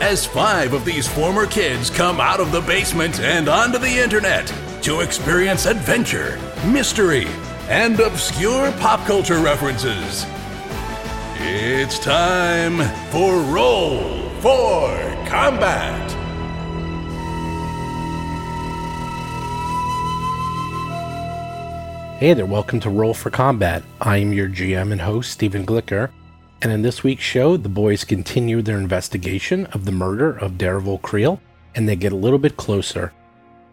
as five of these former kids come out of the basement and onto the internet to experience adventure, mystery, and obscure pop culture references. It's time for Roll for Combat. Hey there, welcome to Roll for Combat. I am your GM and host, Stephen Glicker, and in this week's show, the boys continue their investigation of the murder of Duravor Kreel, and they get a little bit closer.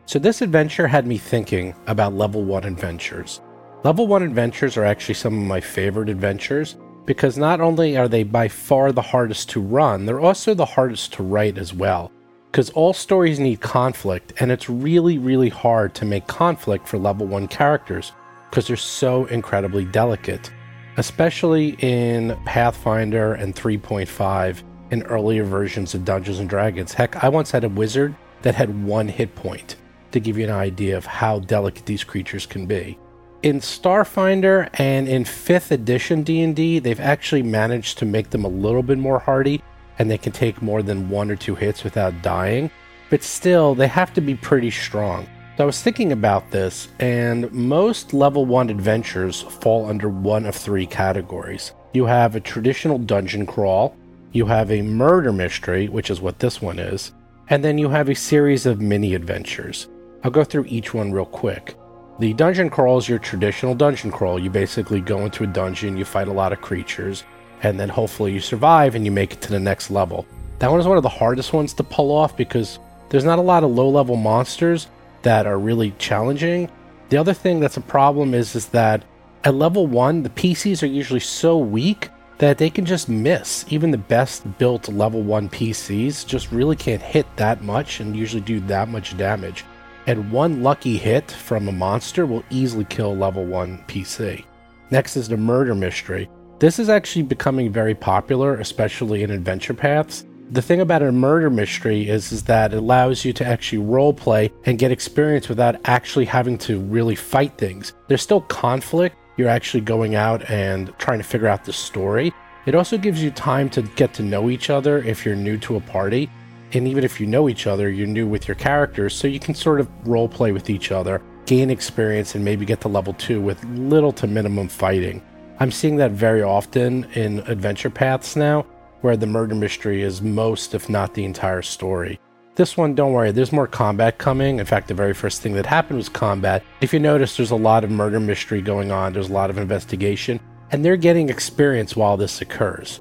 So, this adventure had me thinking about level 1 adventures. Level 1 adventures are actually some of my favorite adventures because not only are they by far the hardest to run, they're also the hardest to write as well. Because all stories need conflict, and it's really, really hard to make conflict for level 1 characters because they're so incredibly delicate, especially in Pathfinder and 3.5 and earlier versions of Dungeons and Dragons. Heck, I once had a wizard that had one hit point to give you an idea of how delicate these creatures can be. In Starfinder and in 5th edition D&D, they've actually managed to make them a little bit more hardy and they can take more than one or two hits without dying, but still they have to be pretty strong. So I was thinking about this, and most level 1 adventures fall under one of three categories. You have a traditional dungeon crawl, you have a murder mystery, which is what this one is, and then you have a series of mini adventures. I'll go through each one real quick. The dungeon crawl is your traditional dungeon crawl. You basically go into a dungeon, you fight a lot of creatures, and then hopefully you survive and you make it to the next level. That one is one of the hardest ones to pull off because there's not a lot of low level monsters, that are really challenging. The other thing that's a problem is is that at level 1 the PCs are usually so weak that they can just miss. Even the best built level 1 PCs just really can't hit that much and usually do that much damage. And one lucky hit from a monster will easily kill level 1 PC. Next is the murder mystery. This is actually becoming very popular, especially in adventure paths the thing about a murder mystery is, is that it allows you to actually role play and get experience without actually having to really fight things. There's still conflict. You're actually going out and trying to figure out the story. It also gives you time to get to know each other if you're new to a party. And even if you know each other, you're new with your characters, so you can sort of role play with each other, gain experience, and maybe get to level two with little to minimum fighting. I'm seeing that very often in adventure paths now where the murder mystery is most, if not the entire story. This one, don't worry, there's more combat coming. In fact, the very first thing that happened was combat. If you notice, there's a lot of murder mystery going on, there's a lot of investigation, and they're getting experience while this occurs.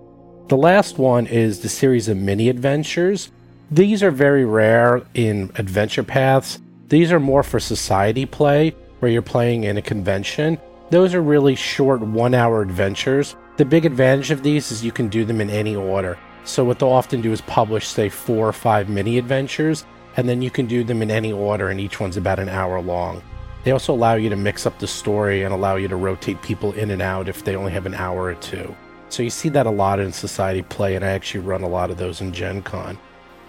The last one is the series of mini adventures. These are very rare in adventure paths. These are more for society play, where you're playing in a convention. Those are really short one hour adventures the big advantage of these is you can do them in any order. So what they'll often do is publish, say, four or five mini adventures, and then you can do them in any order, and each one's about an hour long. They also allow you to mix up the story and allow you to rotate people in and out if they only have an hour or two. So you see that a lot in Society Play, and I actually run a lot of those in Gen Con.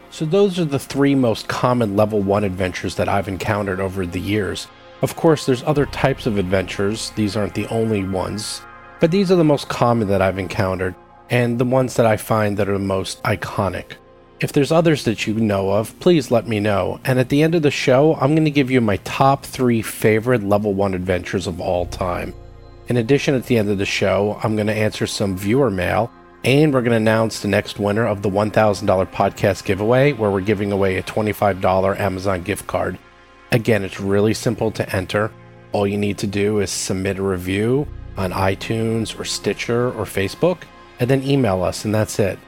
So those are the three most common level 1 adventures that I've encountered over the years. Of course, there's other types of adventures. These aren't the only ones. But these are the most common that I've encountered, and the ones that I find that are the most iconic. If there's others that you know of, please let me know. And at the end of the show, I'm going to give you my top three favorite level 1 adventures of all time. In addition, at the end of the show, I'm going to answer some viewer mail, and we're going to announce the next winner of the $1,000 podcast giveaway, where we're giving away a $25 Amazon gift card. Again, it's really simple to enter. All you need to do is submit a review on iTunes or Stitcher or Facebook, and then email us, and that's it.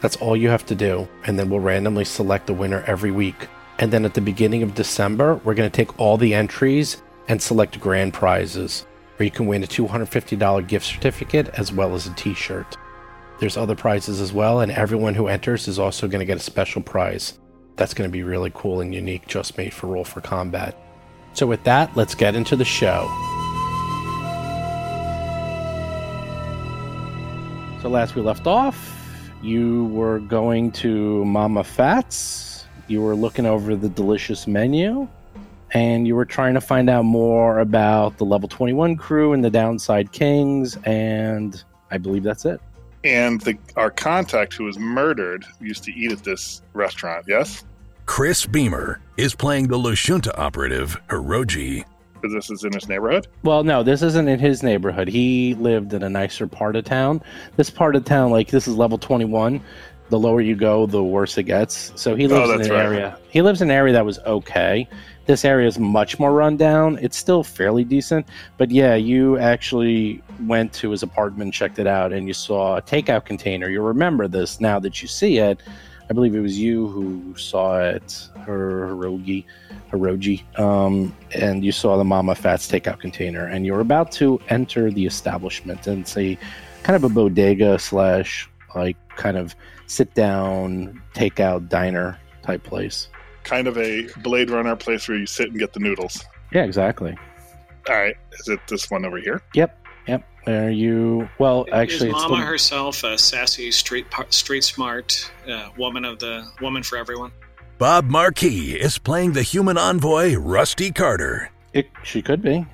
That's all you have to do, and then we'll randomly select the winner every week. And then at the beginning of December, we're going to take all the entries and select grand prizes, where you can win a $250 gift certificate as well as a t shirt. There's other prizes as well, and everyone who enters is also going to get a special prize. That's going to be really cool and unique, just made for Roll for Combat. So, with that, let's get into the show. So, last we left off, you were going to Mama Fat's. You were looking over the delicious menu, and you were trying to find out more about the level 21 crew and the Downside Kings, and I believe that's it. And the, our contact who was murdered used to eat at this restaurant, yes? Chris Beamer is playing the Lashunta operative, Hiroji. Because this is in his neighborhood? Well, no, this isn't in his neighborhood. He lived in a nicer part of town. This part of town, like this is level 21. The lower you go, the worse it gets. So he oh, lives Oh, in an right. area. He lives in an area that was okay. This area is much more run down. It's still fairly decent, but yeah, you actually went to his apartment, checked it out, and you saw a takeout container. You remember this now that you see it. I believe it was you who saw it, her Hiroji, Hiroji, um, and you saw the Mama Fat's takeout container, and you're about to enter the establishment, and it's a kind of a bodega slash like kind of sit down takeout diner type place. Kind of a Blade Runner place where you sit and get the noodles. Yeah, exactly. All right. Is it this one over here? Yep. Yep. Are you? Well, actually, is it's Mama the- herself a sassy, street par- street smart uh, woman of the woman for everyone? Bob Marquis is playing the human envoy, Rusty Carter. It, she could be.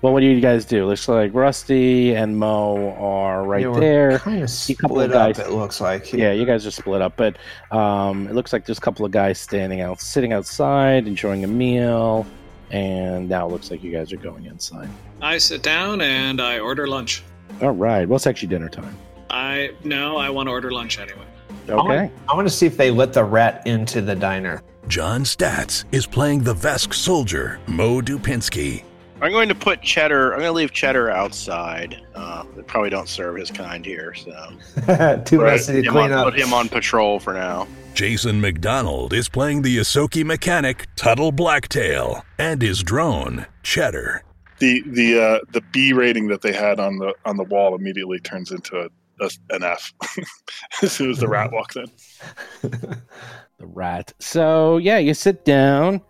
Well, what do you guys do? Looks like Rusty and Mo are right Yeah, we're there. Kind of A couple of split up. It looks like. Yeah, you guys are split up, but um, it looks like there's a couple of guys standing out, sitting outside, enjoying a meal, and now it looks like you guys are going inside. I sit down and I order lunch. All right. Well, it's actually dinner time. I no, I want to order lunch anyway. Okay. I want to see if they let the rat into the diner. John Statz is playing the Vesk soldier, Mo Dupinsky. I'm going to put Cheddar. I'm going to leave Cheddar outside. Uh, they probably don't serve his kind here, so Too Right. messy to clean on- up. put him on patrol for now. Jason McDonald is playing the Ysoki mechanic, Tuttle Blacktail, and his drone, Cheddar. The the uh, the B rating that they had on the on the wall immediately turns into a, a, an F as soon as the rat walks in. The rat. So, yeah, you sit down,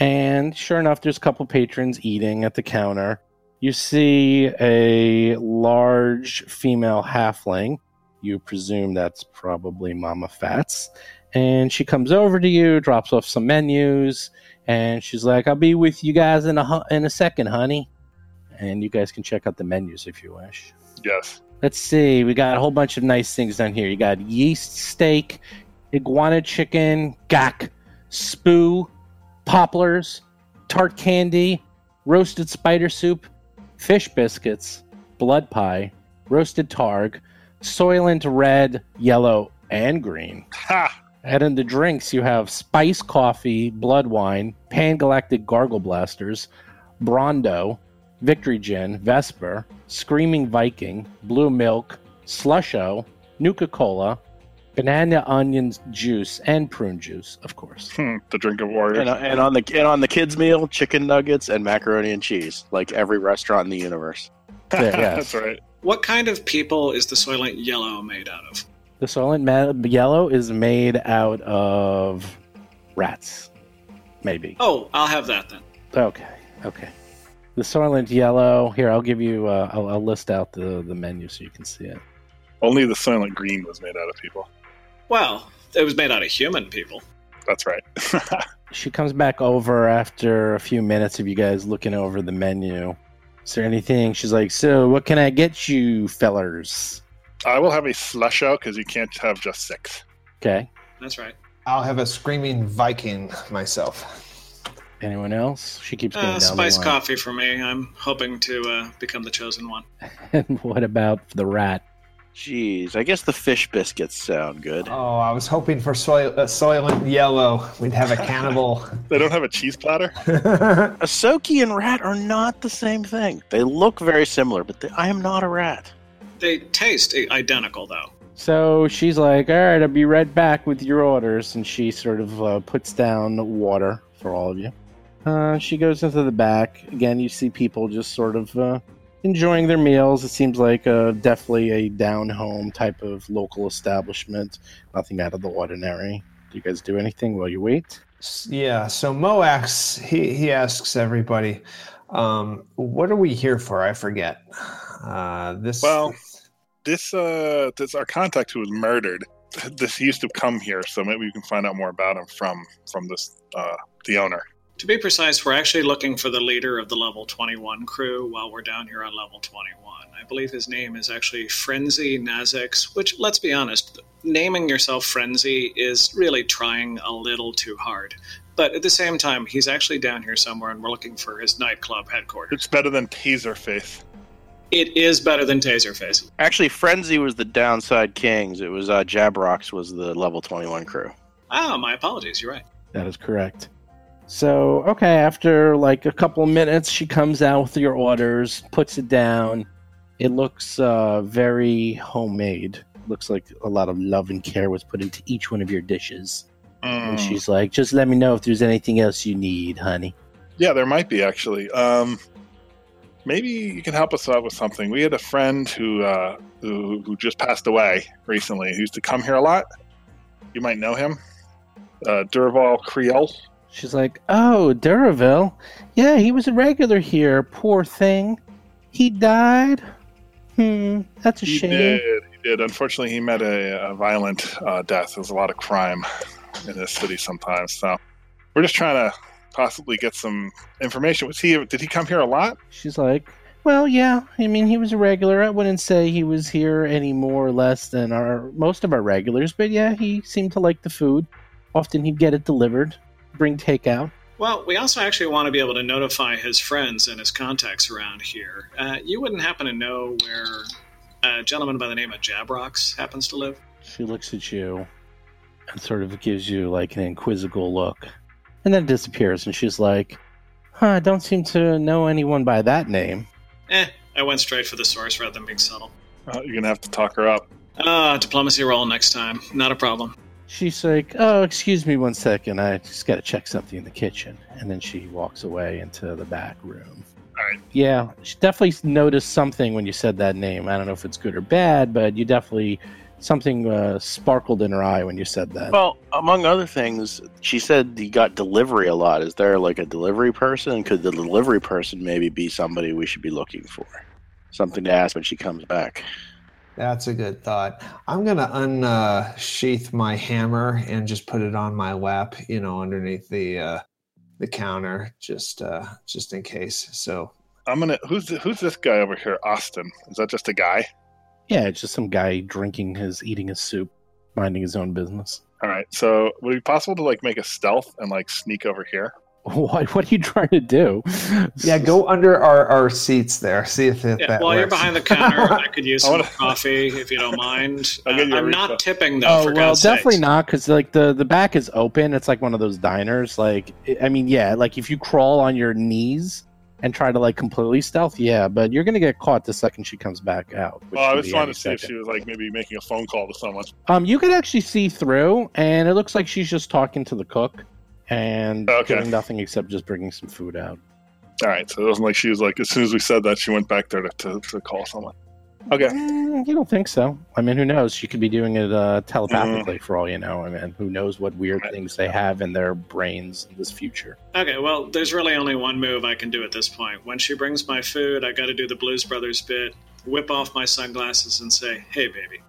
and sure enough, there's a couple patrons eating at the counter. You see a large female halfling. You presume that's probably Mama Fats. And she comes over to you, drops off some menus, and she's like, I'll be with you guys in a, in a second, honey. And you guys can check out the menus if you wish. Yes. Let's see. We got a whole bunch of nice things down here. You got yeast steak, iguana chicken, gagh, spoo, popplers, tart candy, roasted spider soup, fish biscuits, blood pie, roasted targ, soylent red, yellow, and green. Ha! And in the drinks, you have spice coffee, blood wine, pan galactic gargle blasters, Brawndo, Victory Gin, Vesper, Screaming Viking, Blue Milk, Slusho, Nuka Cola, banana onion juice, and prune juice, of course. Hmm, the drink of warriors. And, uh, and on the and on the kids' meal, chicken nuggets and macaroni and cheese, like every restaurant in the universe. Yeah, yes. That's right. What kind of people is the Soylent Yellow made out of? The Soylent Ma- Yellow is made out of rats. Maybe. Oh, I'll have that then. Okay. Okay. The Soylent Yellow. Here, I'll give you. Uh, I'll, I'll list out the the menu so you can see it. Only the Soylent Green was made out of people. Well, it was made out of human people. That's right. She comes back over after a few minutes of you guys looking over the menu. Is there anything? She's like, so what can I get you, fellers? I will have a Slusho because you can't have just six. Okay. That's right. I'll have a screaming Viking myself. Anyone else? She keeps going Uh, down spice the line. coffee for me. I'm hoping to uh, become the chosen one. and what about the rat? Jeez, I guess the fish biscuits sound good. Oh, I was hoping for soy, uh, Soylent Yellow. We'd have a cannibal. They don't have a cheese platter. A Soki and rat are not the same thing. They look very similar, but they, I am not a rat. They taste identical, though. So she's like, all right, I'll be right back with your orders. And she sort of uh, puts down water for all of you. Uh, she goes into the back. Again, you see people just sort of uh, enjoying their meals. It seems like uh, definitely a down home type of local establishment. Nothing out of the ordinary. Do you guys do anything while you wait? Yeah, so Moax, he, he asks everybody, um, what are we here for? I forget. Uh, this Well- This uh, this our contact who was murdered. This he used to come here, so maybe we can find out more about him from from this uh, the owner. To be precise, we're actually looking for the leader of the level 21 crew while we're down here on level 21. I believe his name is actually Frenzy Nazix, which, let's be honest, naming yourself Frenzy is really trying a little too hard. But at the same time, he's actually down here somewhere and we're looking for his nightclub headquarters. It's better than Taserface. It is better than Taserface. Actually, Frenzy was the Downside Kings. It was uh, Jabaxa was the level 21 crew. Ah, my apologies, you're right. That is correct. So, okay, after like a couple of minutes, she comes out with your orders, puts it down. It looks uh, very homemade. Looks like a lot of love and care was put into each one of your dishes. And Mm. she's like, just let me know if there's anything else you need, honey. Yeah, there might be actually. Um, maybe you can help us out with something. We had a friend who uh, who who just passed away recently. Who used to come here a lot. You might know him, uh, Duravor Kreel. She's like, oh, Duraville. Yeah, he was a regular here. Poor thing. He died. Hmm, that's a He shame. did. He did. Unfortunately, he met a, a violent uh, death. There's a lot of crime in this city sometimes. So we're just trying to possibly get some information. Was he? Did he come here a lot? She's like, well, yeah. I mean, he was a regular. I wouldn't say he was here any more or less than our most of our regulars, but yeah, he seemed to like the food. Often he'd get it delivered, bring takeout. Well, we also actually want to be able to notify his friends and his contacts around here. Uh, you wouldn't happen to know where a gentleman by the name of Jabaxa happens to live? She looks at you and sort of gives you like an inquisical look, and then disappears. And she's like, huh, I don't seem to know anyone by that name. Eh, I went straight for the source rather than being subtle. Uh, you're gonna have to talk her up. Ah, diplomacy roll next time. Not a problem. She's like, "Oh, excuse me one second. I just got to check something in the kitchen." And then she walks away into the back room. All right. Yeah, she definitely noticed something when you said that name. I don't know if it's good or bad, but you definitely something uh, sparkled in her eye when you said that. Well, among other things, she said you got delivery a lot. Is there like a delivery person? Could the delivery person maybe be somebody we should be looking for? Something to ask when she comes back. That's a good thought. I'm gonna unsheath my hammer and just put it on my lap, you know, underneath the uh, the counter, just uh, just in case. So I'm gonna. Who's who's this guy over here? Austin. Is that just a guy? yeah, it's just some guy drinking his, eating his soup, minding his own business. All right. So would it be possible to like make a stealth and like sneak over here? What? What are you trying to do? yeah, go under our, our seats there. See if, if Yeah, that while you're behind the counter, I could use some coffee if you don't mind. I'll get you a I'm refill. not tipping though. Oh for well, God's definitely sakes. not because like the the back is open. It's like one of those diners. Like I mean, yeah, like if you crawl on your knees and try to like completely stealth, yeah, but you're gonna get caught the second she comes back out. which Well, I could just be wanted any to see if she was like maybe making a phone call to someone. Um, you could actually see through, and it looks like she's just talking to the cook and Okay. doing nothing except just bringing some food out. All right. So it wasn't like she was like as soon as we said that she went back there to, to, to call someone. Okay. Mm, you don't think so? I mean, who knows? She could be doing it uh, telepathically Mm. for all you know. I mean, who knows what weird things they have in their brains in this future? Okay, well, there's really only one move I can do at this point. When she brings my food, I got to do the Blues Brothers bit, whip off my sunglasses, and say, "Hey, baby."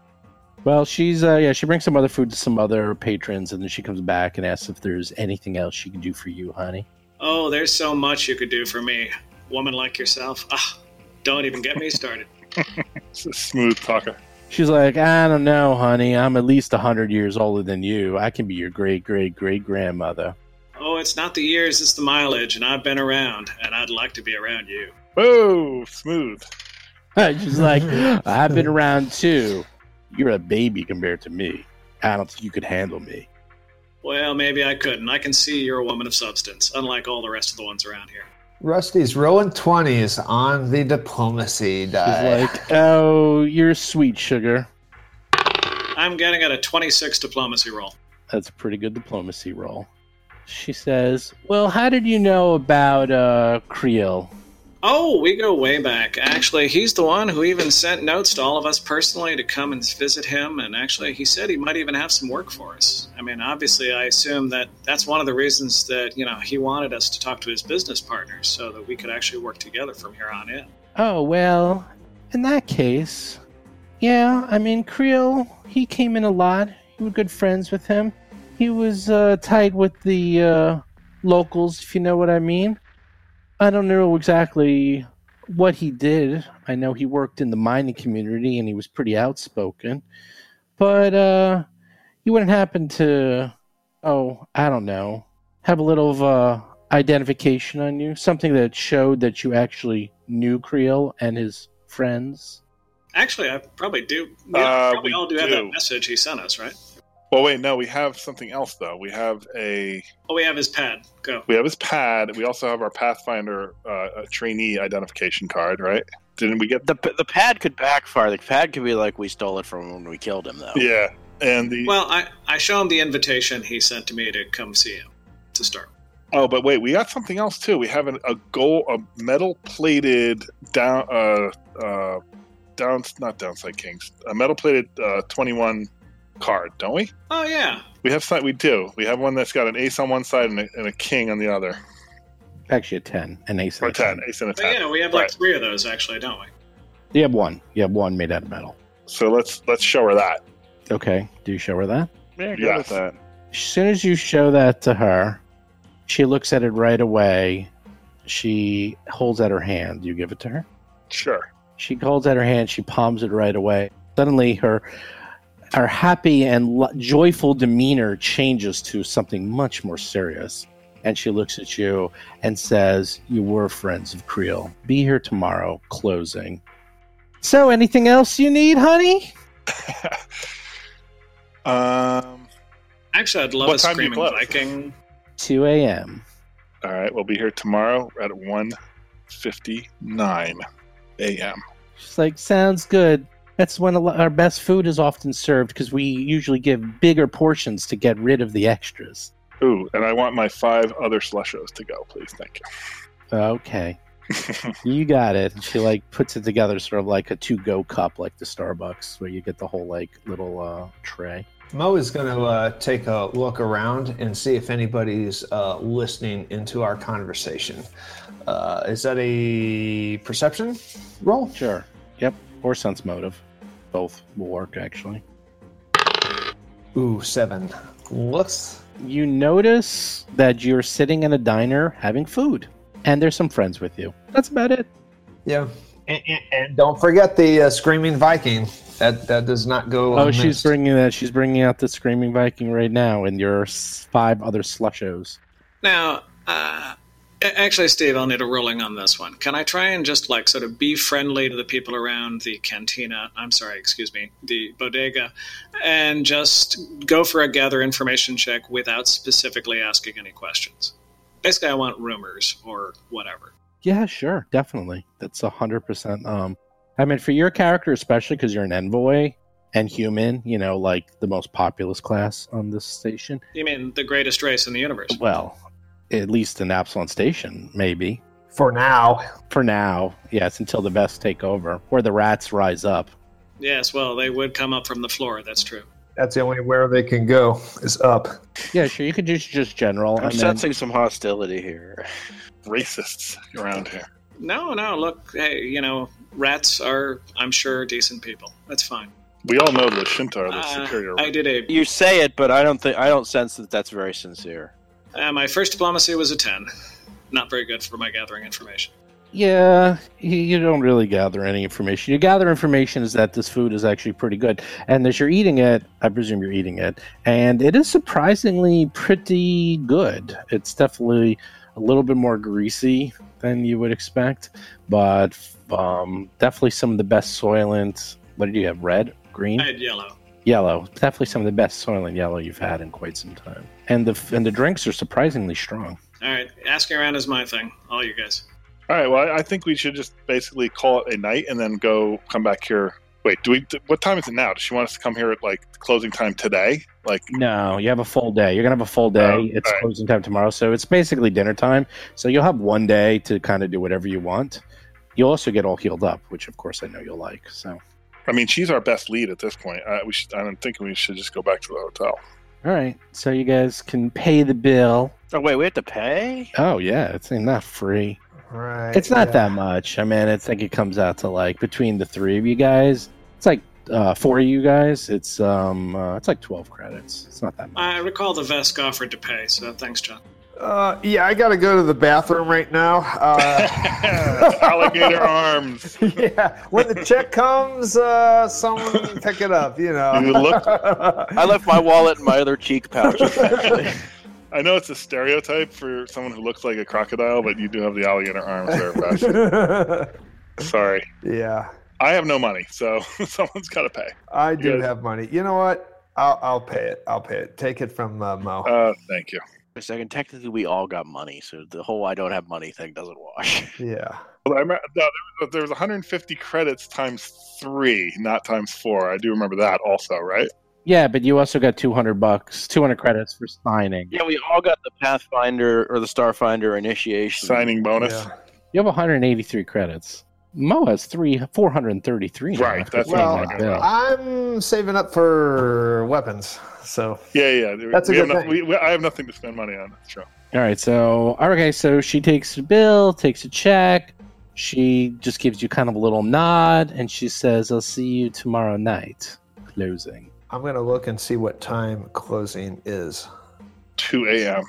Well, she's uh, yeah, she brings some other food to some other patrons, and then she comes back and asks if there's anything else she can do for you, honey. Oh, there's so much you could do for me, woman like yourself. Ah, don't even get me started. It's a smooth talker. She's like, I don't know, honey. I'm at least a hundred years older than you. I can be your great great great grandmother. Oh, it's not the years, it's the mileage, and I've been around, and I'd like to be around you. Whoa, smooth. She's like, I've been around too. You're a baby compared to me. I don't think you could handle me. Well, maybe I couldn't. I can see you're a woman of substance, unlike all the rest of the ones around here. Rusty's rolling twenties on the diplomacy She's die. like, Oh, you're sweet sugar. I'm getting at a 26 diplomacy roll. That's a pretty good diplomacy roll. She says, Well, how did you know about uh Kreel? Oh, we go way back. Actually, he's the one who even sent notes to all of us personally to come and visit him. And actually, he said he might even have some work for us. I mean, obviously, I assume that that's one of the reasons that, you know, he wanted us to talk to his business partners so that we could actually work together from here on in. Oh, well, in that case, yeah, I mean, Kreel, he came in a lot. We were good friends with him. He was uh, tight with the uh, locals, if you know what I mean. I don't know exactly what he did. I know he worked in the mining community and he was pretty outspoken. But uh, you wouldn't happen to, oh, I don't know, have a little of uh, identification on you? Something that showed that you actually knew Kreel and his friends? Actually, I probably do. We Uh, probably we all do, have do. that message he sent us, right? Well, wait, no, we have something else though. We have a Oh, we have his pad. Go. we have his pad. We also have our Pathfinder uh, trainee identification card, right? Didn't we get? The the pad could backfire. The pad could be like we stole it from when we killed him, though. Yeah, and the Well, I, I show him the invitation he sent to me to come see him to start. oh, but wait, we got something else too. We have an, a gold, a metal plated down, uh, uh, down, not downside kings, a metal plated uh, twenty one card, don't we? Oh, yeah. We have some, we do. We have one that's got an ace on one side and a, and a king on the other, Actually, a 10, an ace. and or a ten, ace and a But ten. yeah, we have like Right. three of those, actually, don't we? You have one. You have one made out of metal. So let's let's show her that. Okay. Do you show her that? Yeah, good Yes. that. As soon as you show that to her, she looks at it right away. She holds out her hand. You give it to her. Sure. She holds out her hand. She palms it right away. Suddenly, her her happy and lo- joyful demeanor changes to something much more serious. And she looks at you and says, "You were friends of Kreel. Be here tomorrow. Closing." So, anything else you need, honey? um. Actually, I'd love What a time you Screaming close? Viking. 2 a.m. All right, we'll be here tomorrow at one fifty nine a.m. She's like, sounds good. That's when a lo- our best food is often served because we usually give bigger portions to get rid of the extras. Ooh, and I want my five other slushos to go, please. Thank you. Okay, you. you got it. She like puts it together, sort of like a two-go cup, like the Starbucks, where you get the whole like little uh, tray. Mo is going to uh, take a look around and see if anybody's uh, listening into our conversation. Uh, is that a perception roll? Sure. Yep. Or sense motive. Both will work actually. Ooh, seven. Looks. You notice that you're sitting in a diner having food, and there's some friends with you. That's about it. Yeah. And, and, and don't forget the uh, screaming Viking. That that does not go. Oh, she's bringing that. She's bringing out the screaming Viking right now, and your five other slushos. Now, uh, a- actually, Steve, I'll need a ruling on this one. Can I try and just like sort of be friendly to the people around the cantina? I'm sorry, excuse me, the bodega, and just go for a gather information check without specifically asking any questions. Basically, I want rumors or whatever. Yeah, sure, definitely. That's a hundred percent. Um, I mean, for your character, especially because you're an envoy and human, you know, like the most populous class on this station. You mean the greatest race in the universe? Well, at least in Absalom Station, maybe for now. for now. Yes, until the best take over, where the rats rise up. Yes, well, they would come up from the floor. That's true. That's the only where they can go is up. Yeah, sure. You could just just general. I'm and then- sensing some hostility here. Racists around here. No, no, look, hey, you know, rats are, I'm sure, decent people. That's fine. We all know the Shinto are the Uh, superior. I did a You say it, but I don't think I don't sense that that's very sincere. Uh, my first diplomacy was a 10. Not very good for my gathering information. Yeah, you, don't really gather any information. You gather information is that this food is actually pretty good, and as you're eating it, I presume you're eating it, and it is surprisingly pretty good. It's definitely a little bit more greasy than you would expect, but um, definitely some of the best soylent. What did you have? Red, green, I had yellow. yellow. Definitely some of the best soylent yellow you've had in quite some time, and the and the drinks are surprisingly strong. All right, asking around is my thing. All you guys. All right. Well, I I think we should just basically call it a night and then go come back here. Wait, do we? What time is it now? Does she want us to come here at like closing time today? Like, No, you have a full day. You're gonna have a full day. Oh, it's alright. closing time tomorrow, so it's basically dinner time. So you'll have one day to kind of do whatever you want. You'll also get all healed up, which of course I know you'll like. So, I mean, she's our best lead at this point. Uh, we should, I'm thinking we should just go back to the hotel. All right. So you guys can pay the bill. Oh wait, we have to pay. Oh yeah, it's not free. Right. It's not yeah. that much. I mean, it's like it comes out to like between the three of you guys, it's like uh, four of you guys. It's um, uh, it's like twelve credits. It's not that much. I recall the Vesk offered to pay, so thanks, John. Uh, yeah, I gotta go to the bathroom right now. Uh, Alligator arms. yeah, when the check comes, uh, someone pick it up. You know. You look- I left my wallet in my other cheek pouch. Actually. I know it's a stereotype for someone who looks like a crocodile, but you do have the alligator arms there, Beth. Sorry. yeah, I have no money, so someone's got to pay. I do Yes. have money. You know what? I'll, I'll pay it. I'll pay it. Take it from uh, Mo. Uh, thank you. For a second, technically, we all got money, so the whole "I don't have money" thing doesn't wash. yeah. Well, I remember, no, there, was, there was 150 credits times three, not times four. I do remember that also, right? Yeah, but you also got two hundred bucks, two hundred credits for signing. Yeah, we all got the Pathfinder or the Starfinder initiation. Signing bonus. yeah. You have one hundred eighty-three credits. Mo has three four hundred and thirty-three. Right, that's Well, I'm. I'm saving up for weapons. So Yeah, yeah. That's a we good have no- thing. we, we, I have nothing to spend money on. That's true. All right, so okay, so she takes a bill, takes a check. She just gives you kind of a little nod, and she says, "I'll see you tomorrow night." Closing. I'm gonna look and see what time closing is. 2 a.m.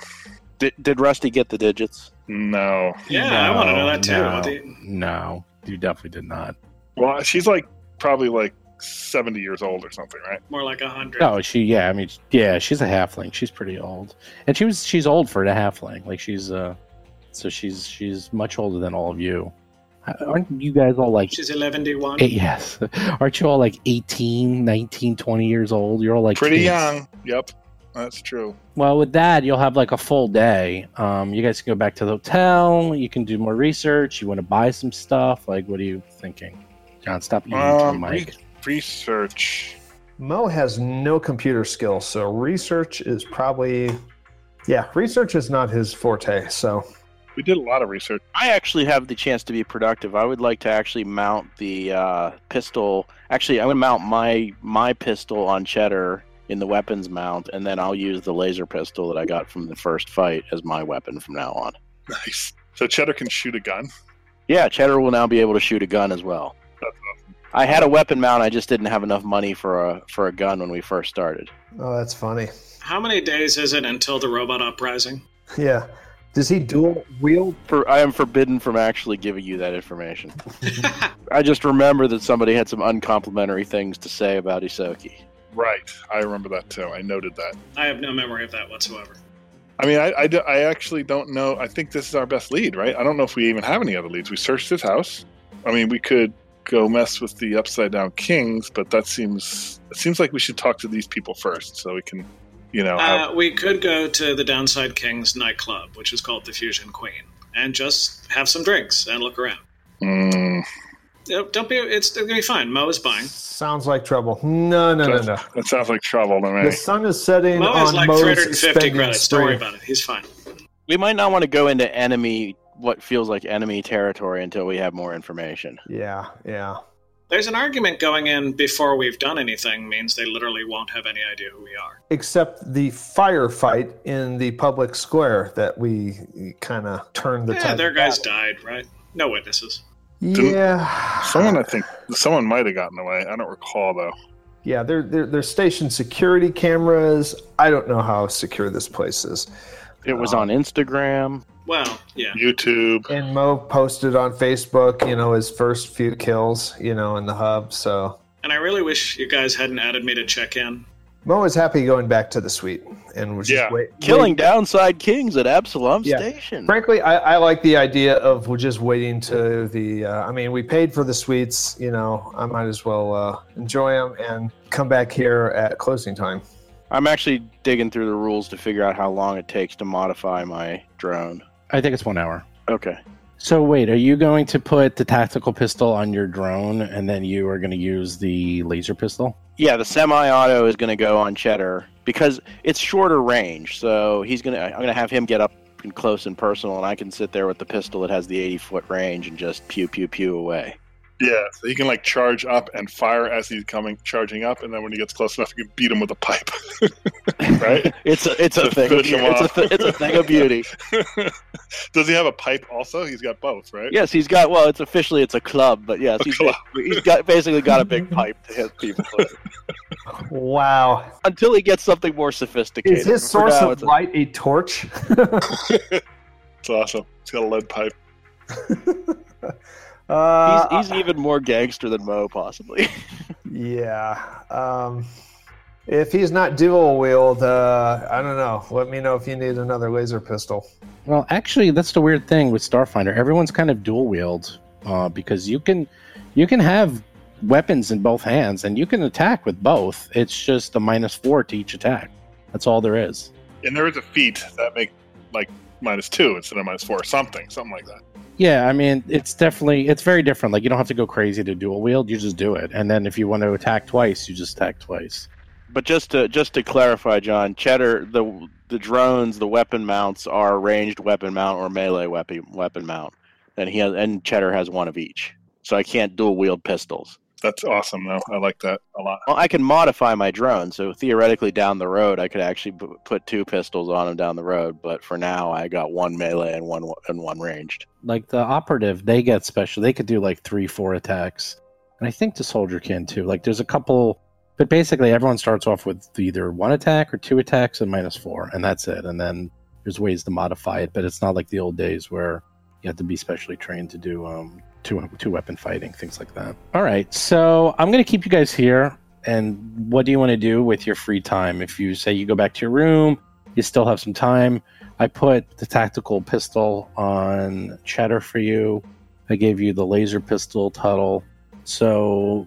Did, did Rusty get the digits? No. Yeah, I want to know that too. No, no, you definitely did not. Well, she's like probably like 70 years old or something, right? More like a hundred. Oh, she. Yeah, I mean, yeah, she's a halfling. She's pretty old, and she was. She's old for a halfling. Like she's. uh So she's she's much older than all of you. Aren't you guys all like She's eleven D one. Eh, yes. Aren't you all like 18, 19, 20 years old? You're all like Pretty kids. young. Yep. That's true. Well, with that, you'll have like a full day. Um, you guys can go back to the hotel. You can do more research. You want to buy some stuff. Like, what are you thinking? John, stop eating into the Um, mic. Research. Mo has no computer skills, so research is probably yeah, research is not his forte. So We did a lot of research. I actually have the chance to be productive. I would like to actually mount the uh, pistol. Actually, I'm going to mount my my pistol on Cheddar in the weapons mount, and then I'll use the laser pistol that I got from the first fight as my weapon from now on. Nice. So Cheddar can shoot a gun. Yeah, Cheddar will now be able to shoot a gun as well. That's awesome. I had a weapon mount. I just didn't have enough money for a for a gun when we first started. oh, that's funny. How many days is it until the robot uprising? Yeah. Does he dual wield? For I am forbidden from actually giving you that information. I just remember that somebody had some uncomplimentary things to say about Ysoki. Right. I remember that too. I noted that. I have no memory of that whatsoever. I mean, I, I, I actually don't know. I think this is our best lead, right? I don't know if we even have any other leads. We searched his house. I mean, we could go mess with the upside down kings, but that seems it seems like we should talk to these people first, so we can, you know, have, Uh, we could go to the Downside Kings nightclub, which is called the Fusion Queen, and just have some drinks and look around. mm, You know, Don't be. It's gonna be fine. Mo is buying. Sounds like trouble. No, no, no, no. that sounds like trouble to me. The sun is setting Mo has on like Mo's 350 spending credits. Don't worry about it. He's fine. We might not want to go into enemy what feels like enemy territory until we have more information. Yeah, yeah. There's an argument going in before we've done anything means they literally won't have any idea who we are. Except the firefight in the public square that we kind of turned the Yeah, their guys battle. died, right? No witnesses. Yeah. Someone, I think, someone might have gotten away. I don't recall though. Yeah, they're, they're, they're stationed security cameras. I don't know how secure this place is. It was on Instagram. Well, yeah. YouTube. And Mo posted on Facebook, you know, his first few kills, you know, in the hub. So And I really wish you guys hadn't added me to check in. Mo is happy going back to the suite and was Yeah. just wait, Killing wait- downside kings at Absalom Yeah. Station. Frankly, I, I like the idea of we're just waiting to the. Uh, I mean, we paid for the suites. You know, I might as well uh, enjoy them and come back here at closing time. I'm actually digging through the rules to figure out how long it takes to modify my drone. I think it's one hour. Okay. So wait, are you going to put the tactical pistol on your drone, and then you are going to use the laser pistol? Yeah, the semi-auto is going to go on Cheddar because it's shorter range. So he's to I'm going to have him get up up and close and personal, and I can sit there with the pistol that has the 80 foot range and just pew pew pew away. Yeah, so he can like charge up and fire as he's coming charging up, and then when he gets close enough, you can beat him with a pipe. right? It's a it's a thing. Of, it's, a th- it's a thing of beauty. Does he have a pipe also? He's got both, right? Yes, he's got. Well, it's officially it's a club, but yes, he's, club. he's got basically got a big pipe to hit people with. Wow. until he gets something more sophisticated. Is his source now, of it's a- light a torch? It's awesome. He's got a lead pipe. Uh, he's, he's even more gangster than Mo, possibly. yeah. Um, if he's not dual wield, uh, I don't know. Let me know if you need another laser pistol. Well, actually, that's the weird thing with Starfinder. Everyone's kind of dual wield uh, because you can you can have weapons in both hands and you can attack with both. It's just a minus four to each attack. That's all there is. And there is a feat that make like minus two instead of minus four, or something, something like that. Yeah, I mean, it's definitely it's very different. Like you don't have to go crazy to dual wield. You just do it, and then if you want to attack twice, you just attack twice. but just to just to clarify, John, Cheddar, the the drones, the weapon mounts are ranged weapon mount or melee weapon weapon mount, and he has and Cheddar has one of each. So I can't dual wield pistols. That's awesome, though. I like that a lot. Well, I can modify my drone, so theoretically down the road I could actually p- put two pistols on them down the road. But for now, I got one melee and one and one ranged. Like the operative, they get special. They could do like three, four attacks, and I think the soldier can too. Like there's a couple, but basically everyone starts off with either one attack or two attacks and minus four, and that's it. And then there's ways to modify it, but it's not like the old days where you have to be specially trained to do um, two two weapon fighting, things like that. All right, so I'm gonna keep you guys here. And what do you want to do with your free time? If you say you go back to your room, you still have some time. I put the tactical pistol on Cheddar for you. I gave you the laser pistol, Tuttle. So,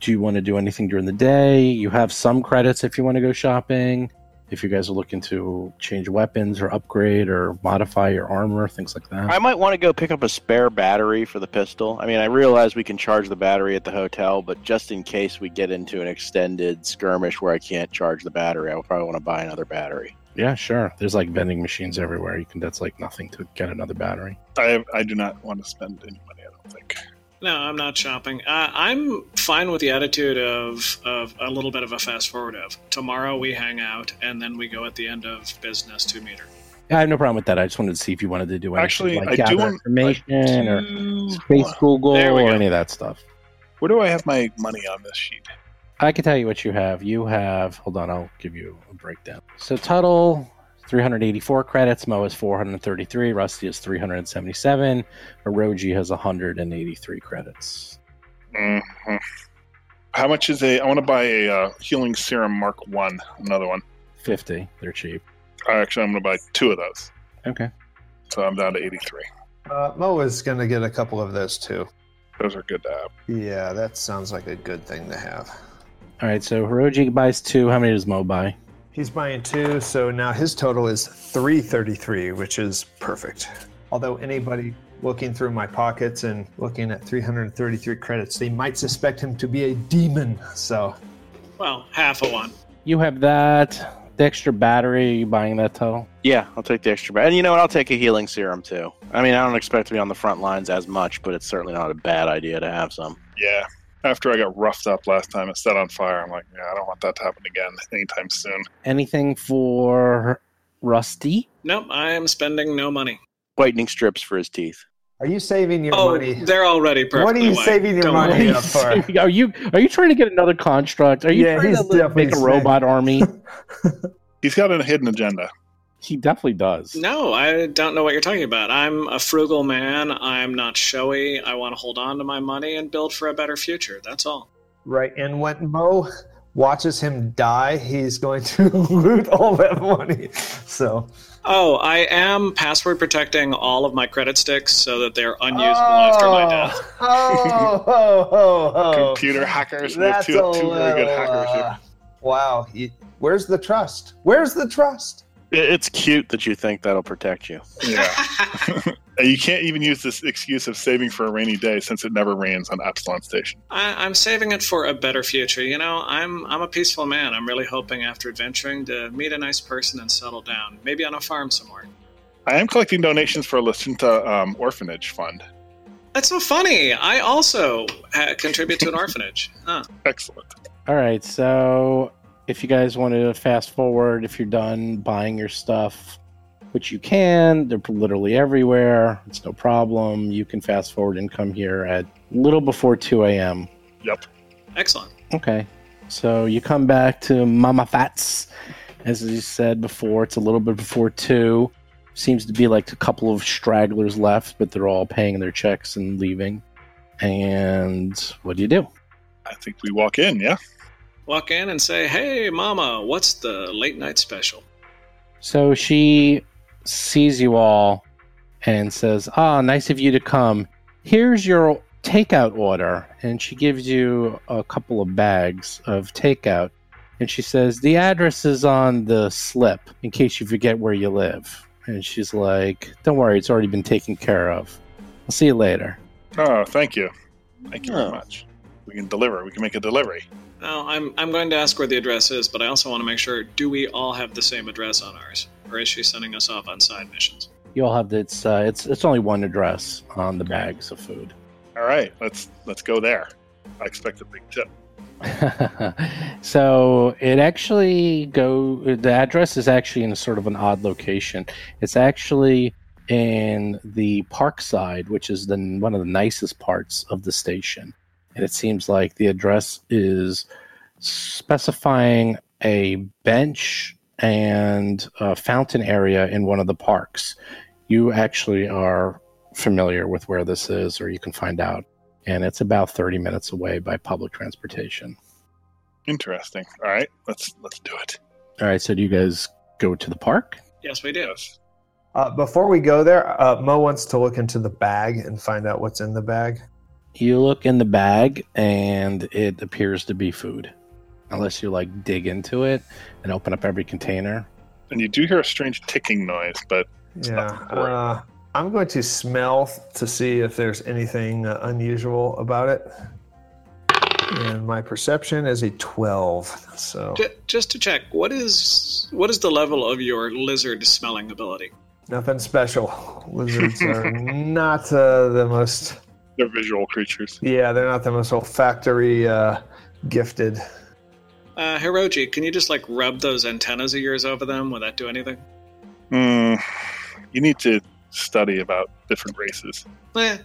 do you want to do anything during the day? You have some credits if you want to go shopping. If you guys are looking to change weapons or upgrade or modify your armor, things like that. I might want to go pick up a spare battery for the pistol. I mean, I realize we can charge the battery at the hotel, but just in case we get into an extended skirmish where I can't charge the battery, I would probably want to buy another battery. yeah, sure. There's like vending machines everywhere. You can. That's like nothing to get another battery. I I do not want to spend any money. I don't think. No, I'm not shopping. Uh, I'm fine with the attitude of, of a little bit of a fast forward of tomorrow we hang out and then we go at the end of business to meter. Yeah, I have no problem with that. I just wanted to see if you wanted to do anything Actually, like I do gather want- information or Two- space Google or go. any of that stuff. Where do I have my money on this sheet? I can tell you what you have. You have, hold on, I'll give you a breakdown. So, Tuttle, 384 credits. Mo is 433. Rusty is 377. Hiroji has 183 credits. Mhm. How much is a? I want to buy a uh, healing serum Mark One. Another one. 50. They're cheap. Uh, Actually, I'm going to buy two of those. Okay. So I'm down to 83. Uh, Mo is going to get a couple of those too. Those are good to have. Yeah, that sounds like a good thing to have. All right, so Hiroji buys two. How many does Mo buy? He's buying two, so now his total is 333, which is perfect. Although anybody looking through my pockets and looking at 333 credits, they might suspect him to be a demon. So, Well, half a one. You have that. The extra battery, are you buying that Tuttle? Yeah, I'll take the extra battery. And you know what? I'll take a healing serum too. I mean, I don't expect to be on the front lines as much, but it's certainly not a bad idea to have some. Yeah. After I got roughed up last time and set on fire, I'm like, yeah, I don't want that to happen again anytime soon. Anything for Rusty? Nope, I am spending no money. Whitening strips for his teeth. are you saving your oh, money? they're already perfectly What are you white. saving your Don't money up for? Are you are you trying to get another construct? Are you Yeah, trying he's to make a saying- robot army? He's got a hidden agenda. He definitely does. No, I don't know what you're talking about. I'm a frugal man. I'm not showy. I want to hold on to my money and build for a better future. That's all. Right. And when Mo watches him die, he's going to loot all that money. So, Oh, I am password protecting all of my credit sticks so that they're unusable after my death. Oh, oh, oh, oh. Computer hackers. We have That's two, a two very good hackers here. uh, Wow. You- where's the trust? Where's the trust? It- It's cute that you think that'll protect you. Yeah. You can't even use this excuse of saving for a rainy day since it never rains on Epsilon Station. I, I'm saving it for a better future. You know, I'm I'm a peaceful man. I'm really hoping after adventuring to meet a nice person and settle down, maybe on a farm somewhere. I am collecting donations for a Lashunta um, orphanage fund. That's so funny. I also ha- contribute to an orphanage. Huh. Excellent. All right, so if you guys want to fast forward, if you're done buying your stuff, which you can, they're literally everywhere. It's no problem. You can fast forward and come here at little before 2 a.m. Yep. Excellent. Okay, so you come back to Mama Fat's. As you said before, it's a little bit before 2. Seems to be like a couple of stragglers left, but they're all paying their checks and leaving. And what do you do? I think we walk in, yeah? Walk in and say, "Hey, Mama, what's the late night special?" So she sees you all and says, Ah, nice of you to come. Here's your takeout order. And she gives you a couple of bags of takeout. And she says, The address is on the slip in case you forget where you live. And she's like, Don't worry, it's already been taken care of. I'll see you later. Oh, thank you. Thank you Oh. very much. We can deliver. We can make a delivery. Now, I'm I'm going to ask where the address is, but I also want to make sure: do we all have the same address on ours, or is she sending us off on side missions? You all have the, it's uh, it's it's only one address on the bags of food. All right, let's let's go there. I expect a big tip. so it actually go the address is actually in a sort of an odd location it's actually in the park side which is the one of the nicest parts of the station and it seems like the address is specifying a bench and a fountain area in one of the parks you actually are familiar with where this is or you can find out and it's about 30 minutes away by public transportation Interesting. All right, let's let's do it. All right, so do you guys go to the park? Yes, we do. Uh, before we go there, uh, Mo wants to look into the bag and find out what's in the bag. You look in the bag and it appears to be food. Unless you like dig into it and open up every container. And you do hear a strange ticking noise, but Yeah. not. Uh, I'm going to smell to see if there's anything uh, unusual about it. And my perception is a 12. So J- just to check, what is what is the level of your lizard smelling ability? nothing special. Lizards are not uh, the most, they're visual creatures. yeah, they're not the most olfactory uh, gifted. Uh, Hiroji, can you just like rub those antennas of yours over them? Would that do anything? Hmm. you need to study about different races. Eh,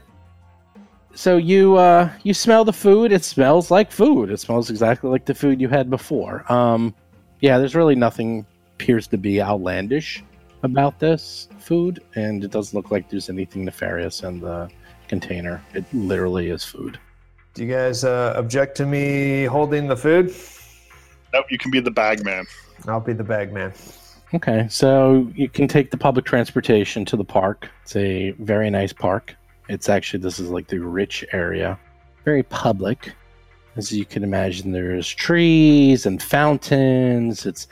So you uh you smell the food, it smells like food. It smells exactly like the food you had before. Um yeah, there's really nothing appears to be outlandish about this food, and it doesn't look like there's anything nefarious in the container. It literally is food. Do you guys uh, object to me holding the food? Nope, you can be the bag man. I'll be the bag man. Okay, so you can take the public transportation to the park. It's a very nice park. It's actually this is like the rich area, very public. As you can imagine, there's trees and fountains. It's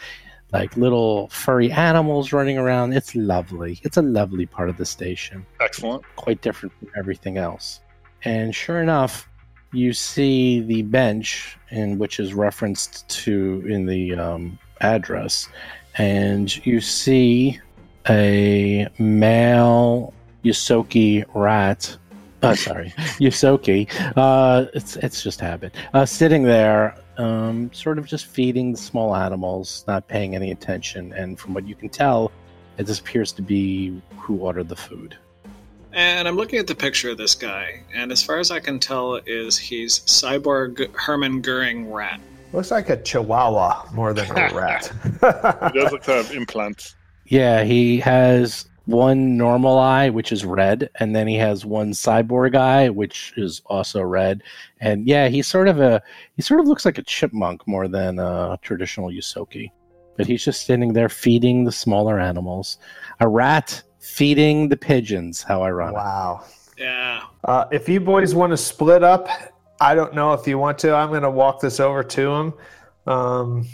like little furry animals running around. It's lovely. It's a lovely part of the station Excellent. quite different from everything else. And sure enough, you see the bench in which is referenced to in the um, address, and you see a male Ysoki rat. Uh, sorry, Ysoki. Uh, it's it's just habit. Uh, sitting there, um, sort of just feeding the small animals, not paying any attention. And from what you can tell, it just appears to be who ordered the food. And I'm looking at the picture of this guy, and as far as I can tell, is he's cyborg Herman Goering rat. Looks like a chihuahua more than a rat. It does look to have implants. Yeah, he has one normal eye, which is red, and then he has one cyborg eye, which is also red. And yeah, he's sort of a he sort of looks like a chipmunk more than a traditional Ysoki. But he's just standing there feeding the smaller animals. A rat feeding the pigeons. How ironic. wow. Yeah. Uh, if you boys want to split up, I don't know if you want to. I'm going to walk this over to him. Um,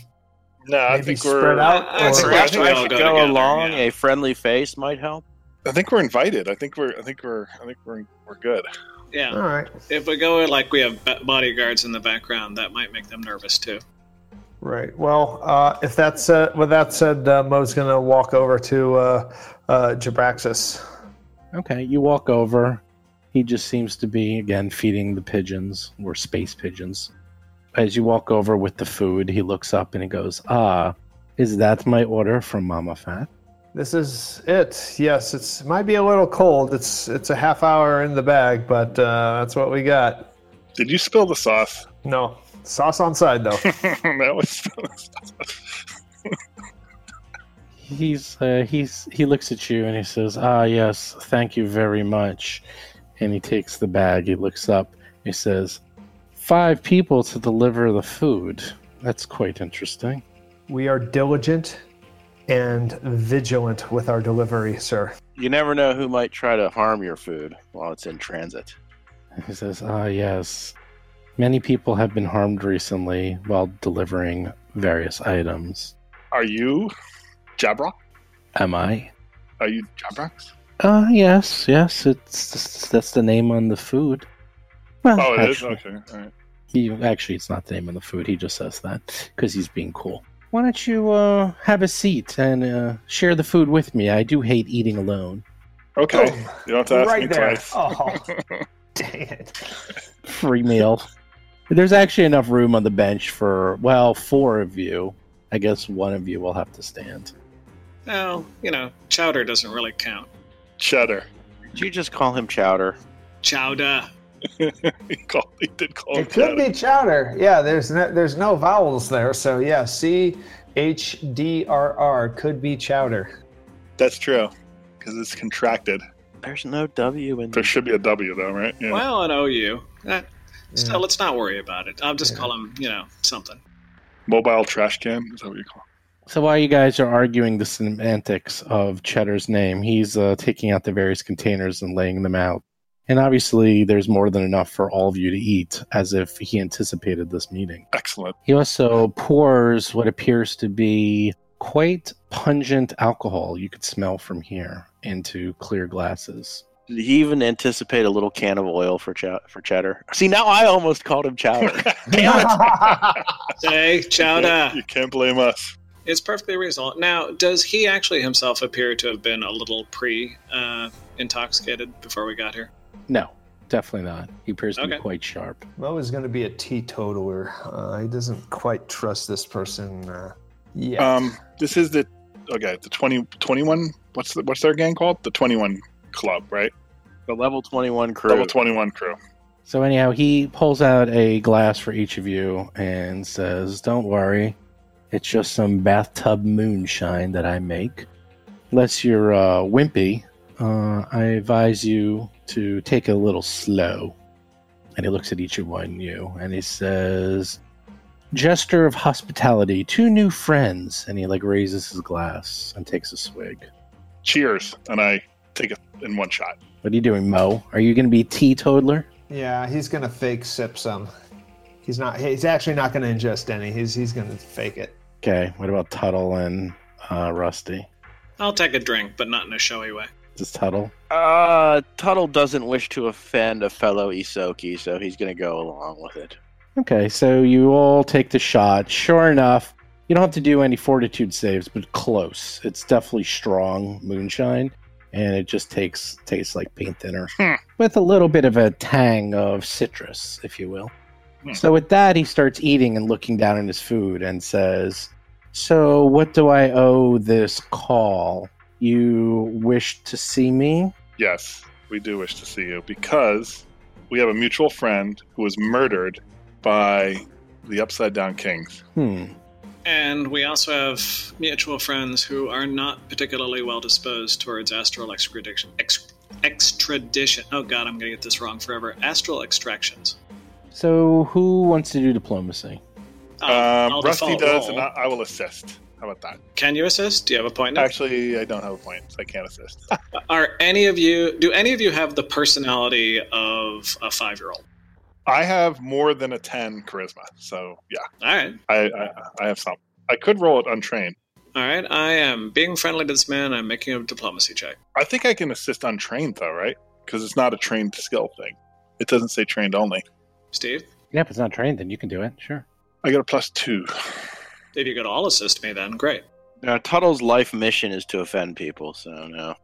No, I Maybe think spread we're. out, I- I'd or- I think we I all should go go, together, along. yeah. A friendly face might help. I think we're invited. I think we're. I think we're. I think we're. We're good. Yeah. all right. If we go in like we have bodyguards in the background, that might make them nervous too. Right. Well, uh, if that's uh, with that said, uh, Mo's going to walk over to uh, uh, Jabraxis. Okay, you walk over. He just seems to be, again, feeding the pigeons, or space pigeons. As you walk over with the food, he looks up and he goes, Ah, is that my order from Mama Fat? This is it. Yes, it's might be a little cold. It's it's a half hour in the bag, but uh, that's what we got. Did you spill the sauce? No sauce on side though. that was spill sauce. He's uh, he's he looks at you and he says, "Ah, yes, thank you very much." And he takes the bag. He looks up. He says, five people to deliver the food. That's quite interesting." we are diligent and vigilant with our delivery, sir. You never know who might try to harm your food while it's in transit. He says, "Ah, yes. Many people have been harmed recently while delivering various items. Are you Jabrock? Am I? Are you Jabrox? Uh, yes, yes. It's that's the name on the food. Well, Oh, it is? actually, Okay. All right. he, actually, it's not the name of the food. He just says that because he's being cool. Why don't you uh, have a seat and uh, share the food with me? I do hate eating alone. Okay. Boom. You don't have to ask right me there. twice. Oh, dang it. Free meal. There's actually enough room on the bench for well, four of you. I guess one of you will have to stand. Well, you know, chowder doesn't really count. Cheddar. Did you just call him Chowder? Chowder. he, called, he did call him It could cheddar. be chowder. Yeah, there's no, there's no vowels there, so yeah, C H D R R could be chowder. That's true. Because it's contracted. There's no W in There There should be a W, though, right? Yeah. Well, an OU. Eh, still, Yeah. let's not worry about it. I'll just Yeah. call him, you know, something. Mobile trash can. Is that what you call So while you guys are arguing the semantics of Cheddar's name, he's uh, taking out the various containers and laying them out. And obviously, there's more than enough for all of you to eat, as if he anticipated this meeting. Excellent. He also pours what appears to be quite pungent alcohol you could smell from here into clear glasses. Did he even anticipate a little can of oil for chow- for Cheddar? See, now I almost called him Chowder. Damn it! Hey, chowder. You can't blame us. It's perfectly reasonable. Now, does he actually himself appear to have been a little pre uh, intoxicated before we got here? No, definitely not. He appears to be quite sharp. Mo is going to be a teetotaler. Uh, he doesn't quite trust this person uh, yet. Um, this is the okay. The 20, 21 What's the, what's their gang called? The twenty one club, right? the level 21 crew. Level twenty one crew. So anyhow, he pulls out a glass for each of you and says, "Don't worry, it's just some bathtub moonshine that I make. Unless you're uh, wimpy, uh, I advise you to take it a little slow." And he looks at each of one you and he says, "Gesture of hospitality, two new friends." And he like raises his glass and takes a swig. Cheers, and I take it in one shot. What are you doing, Mo? Are you going to be teetotaler? yeah, he's going to fake sip some. He's not. He's actually not going to ingest any. He's he's going to fake it. Okay. What about Tuttle and uh, Rusty? I'll take a drink, but not in a showy way. Just Tuttle. Uh, Tuttle doesn't wish to offend a fellow Ysoki, so he's going to go along with it. Okay, so you all take the shot. Sure enough, you don't have to do any fortitude saves, but close. It's definitely strong moonshine, and it just takes tastes like paint thinner Hmm. with a little bit of a tang of citrus, if you will. Hmm. So with that, he starts eating and looking down at his food and says, "So what do I owe this call? You wish to see me?" Yes, we do wish to see you because we have a mutual friend who was murdered by the Upside Down Kings. Hmm. And we also have mutual friends who are not particularly well disposed towards astral extradition. Ex- extradition. Oh god, I'm gonna get this wrong forever. Astral extractions. So who wants to do diplomacy? I'll- um, Rusty does, roll. and I, I will assist. How about that? Can you assist? Do you have a point? now? Actually, I don't have a point, so I can't assist. Are any of you? Do any of you have the personality of a five-year-old? I have more than a ten charisma, so yeah, All right, I, I I have some. I could roll it untrained. all right. I am being friendly to this man. I'm making a diplomacy check. I think I can assist untrained though, right? Because it's not a trained skill thing. It doesn't say trained only. Steve, Yeah, if it's not trained, then you can do it. Sure. I got a plus two. If you could all assist me, then great. Now, Tuttle's life mission is to offend people, so no.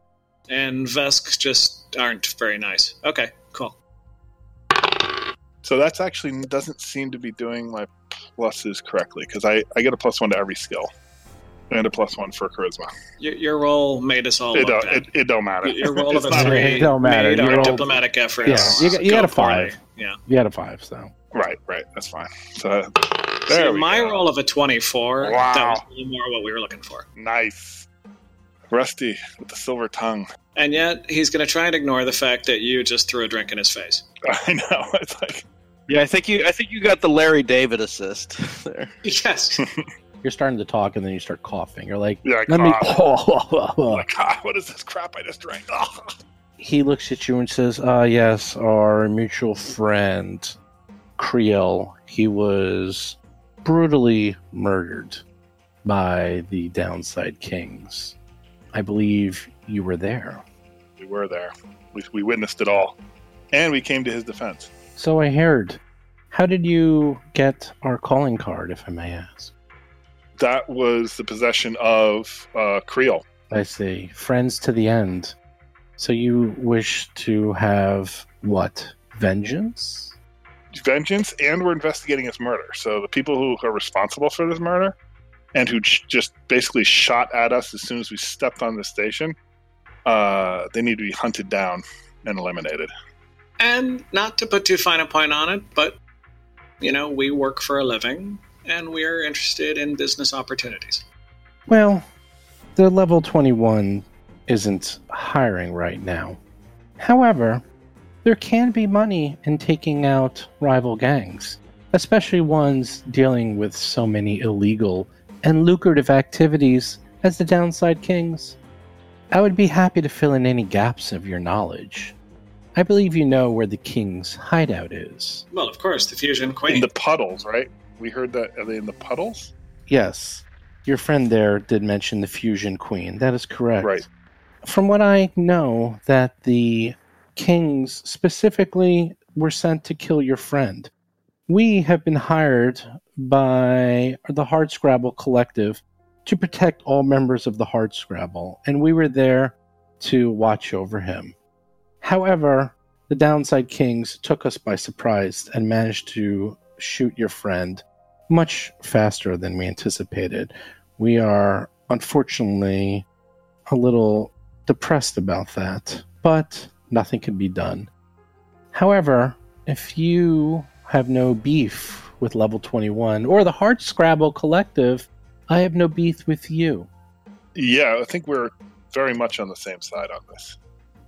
And Vesk just aren't very nice. Okay, cool. So that's actually doesn't seem to be doing my pluses correctly because I, I get a plus one to every skill and a plus one for charisma. Your, your roll made us all It look don't, bad. it, it don't matter. your roll of It's a three It don't matter. made Your our roll- diplomatic efforts. Yeah, you got- you go got a five. Yeah. You had a five, so Right, right. That's fine. So So there we my go. roll of a 24, Wow. that was a little more what we were looking for. Nice. Rusty with the silver tongue. And yet, he's going to try and ignore the fact that you just threw a drink in his face. I know. It's like Yeah, I think you. I think you got the Larry David assist there. Yes. you're starting to talk and then you start coughing. You're like, yeah, let me. Oh like, God, what is this crap I just drank? Ah. he looks at you and says, "Ah, yes, our mutual friend, Kreel. He was brutally murdered by the Downside Kings. I believe you were there. We were there. We, we witnessed it all, and we came to his defense. So I heard. How did you get our calling card, if I may ask? That was the possession of uh, Kreel. I see. Friends to the end. So you wish to have what? Vengeance? Vengeance and we're investigating his murder. So the people who are responsible for this murder and who j- just basically shot at us as soon as we stepped on the station, uh, they need to be hunted down and eliminated. and not to put too fine a point on it, but, you know, we work for a living and we're interested in business opportunities. Well, the level 21 isn't hiring right now. However, there can be money in taking out rival gangs, especially ones dealing with so many illegal and lucrative activities as the Downside Kings. I would be happy to fill in any gaps of your knowledge. I believe you know where the King's hideout is. Well, of course, the Fusion In Queen. the puddles, right? We heard that. Are they in the puddles? Yes, your friend there did mention the Fusion Queen. That is correct. Right. From what I know, that the kings specifically were sent to kill your friend. We have been hired by the Hardscrabble Collective to protect all members of the Hardscrabble, and we were there to watch over him. However, the Downside Kings took us by surprise and managed to shoot your friend much faster than we anticipated. We are unfortunately a little depressed about that, but nothing can be done. However, if you have no beef with level 21 or the Hardscrabble Collective, I have no beef with you. Yeah, I think we're very much on the same side on this.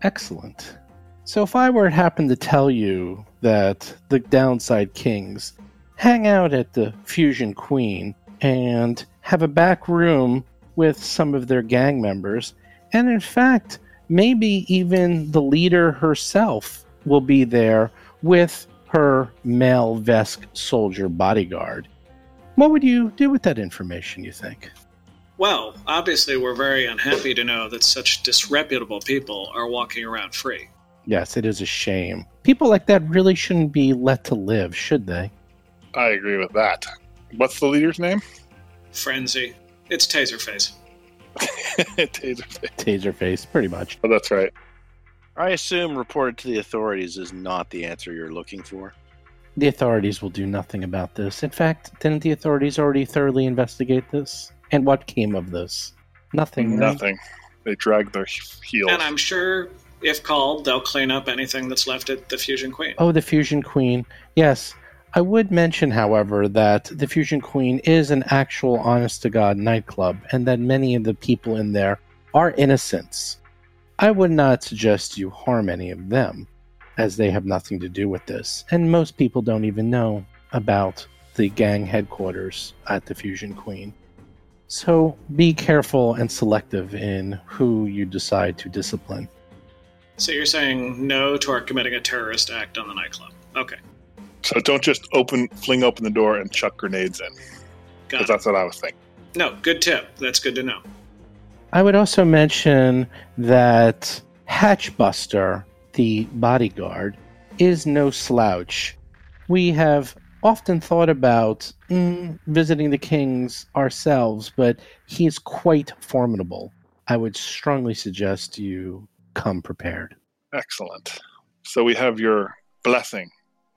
Excellent. So if I were to happen to tell you that the Downside Kings hang out at the Fusion Queen and have a back room with some of their gang members, and in fact, maybe even the leader herself will be there with her male Vesk soldier bodyguard. What would you do with that information, you think? well, obviously, we're very unhappy to know that such disreputable people are walking around free. Yes, it is a shame. People like that really shouldn't be let to live, should they? I agree with that. What's the leader's name? Frenzy. It's Taserface. Taserface. Taserface, pretty much. Oh, that's right. I assume reported to the authorities is not the answer you're looking for. The authorities will do nothing about this. In fact, didn't the authorities already thoroughly investigate this? And what came of this? Nothing. right? Nothing. They dragged their heels. And I'm sure if called, they'll clean up anything that's left at the Fusion Queen. Oh, the Fusion Queen. Yes. I would mention, however, that the Fusion Queen is an actual honest to God nightclub and that many of the people in there are innocents. I would not suggest you harm any of them, as they have nothing to do with this, and most people don't even know about the gang headquarters at the Fusion Queen. So be careful and selective in who you decide to discipline. So you're saying no to our committing a terrorist act on the nightclub. Okay. So don't just open, fling open the door and chuck grenades in. Because that's what I was thinking. No, good tip. That's good to know. I would also mention that Hatchbuster, the bodyguard, is no slouch. We have often thought about mm, visiting the kings ourselves, but he is quite formidable. I would strongly suggest you come prepared. Excellent. So we have your blessing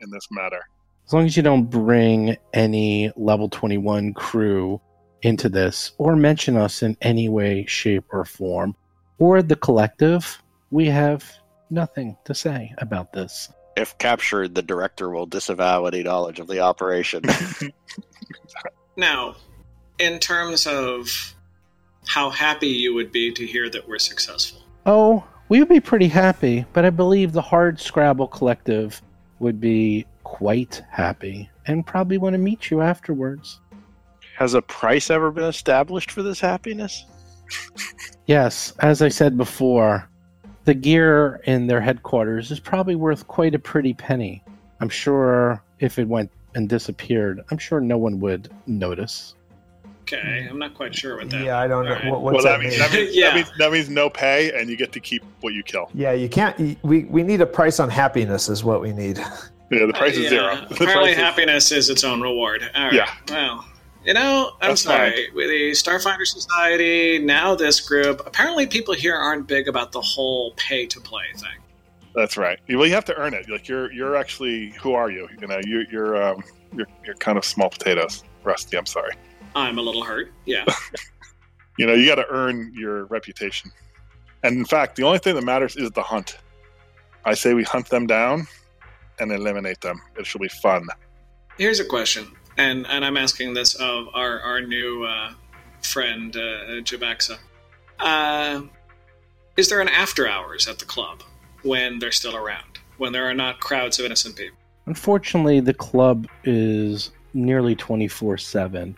in this matter. As long as you don't bring any level 21 crew into this or mention us in any way, shape, or form, or the collective, we have nothing to say about this. If captured, the director will disavow any knowledge of the operation. Now, in terms of how happy you would be to hear that we're successful. Oh, we would be pretty happy, but I believe the Hard Scrabble Collective would be quite happy and probably want to meet you afterwards. Has a price ever been established for this happiness? Yes, as I said before, the gear in their headquarters is probably worth quite a pretty penny. I'm sure if it went and disappeared, I'm sure no one would notice. Okay, I'm not quite sure what that. Yeah, I don't know. All right. What, well, that that means, mean? that, means, Yeah. that, means, that means no pay, and you get to keep what you kill. Yeah, you can't. We we need a price on happiness, is what we need. Yeah, the price Uh, is yeah, zero. The Apparently, price is- happiness is its own reward. All right. Yeah. Well, you know, I'm That's sorry. With the Starfinder Society, now this group, apparently people here aren't big about the whole pay to play thing. That's right. Well, you have to earn it. Like you're, you're actually. Who are you? You know, you, you're, um, you're, you're kind of small potatoes, Rusty. I'm sorry. I'm a little hurt. Yeah. You know, you got to earn your reputation. And in fact, the only thing that matters is the hunt. I say we hunt them down and eliminate them. It should be fun. Here's a question, and and I'm asking this of our our new uh, friend uh, Jabaxa. Uh, is there an after hours at the club when they're still around, when there are not crowds of innocent people? Unfortunately, the club is nearly 24 7.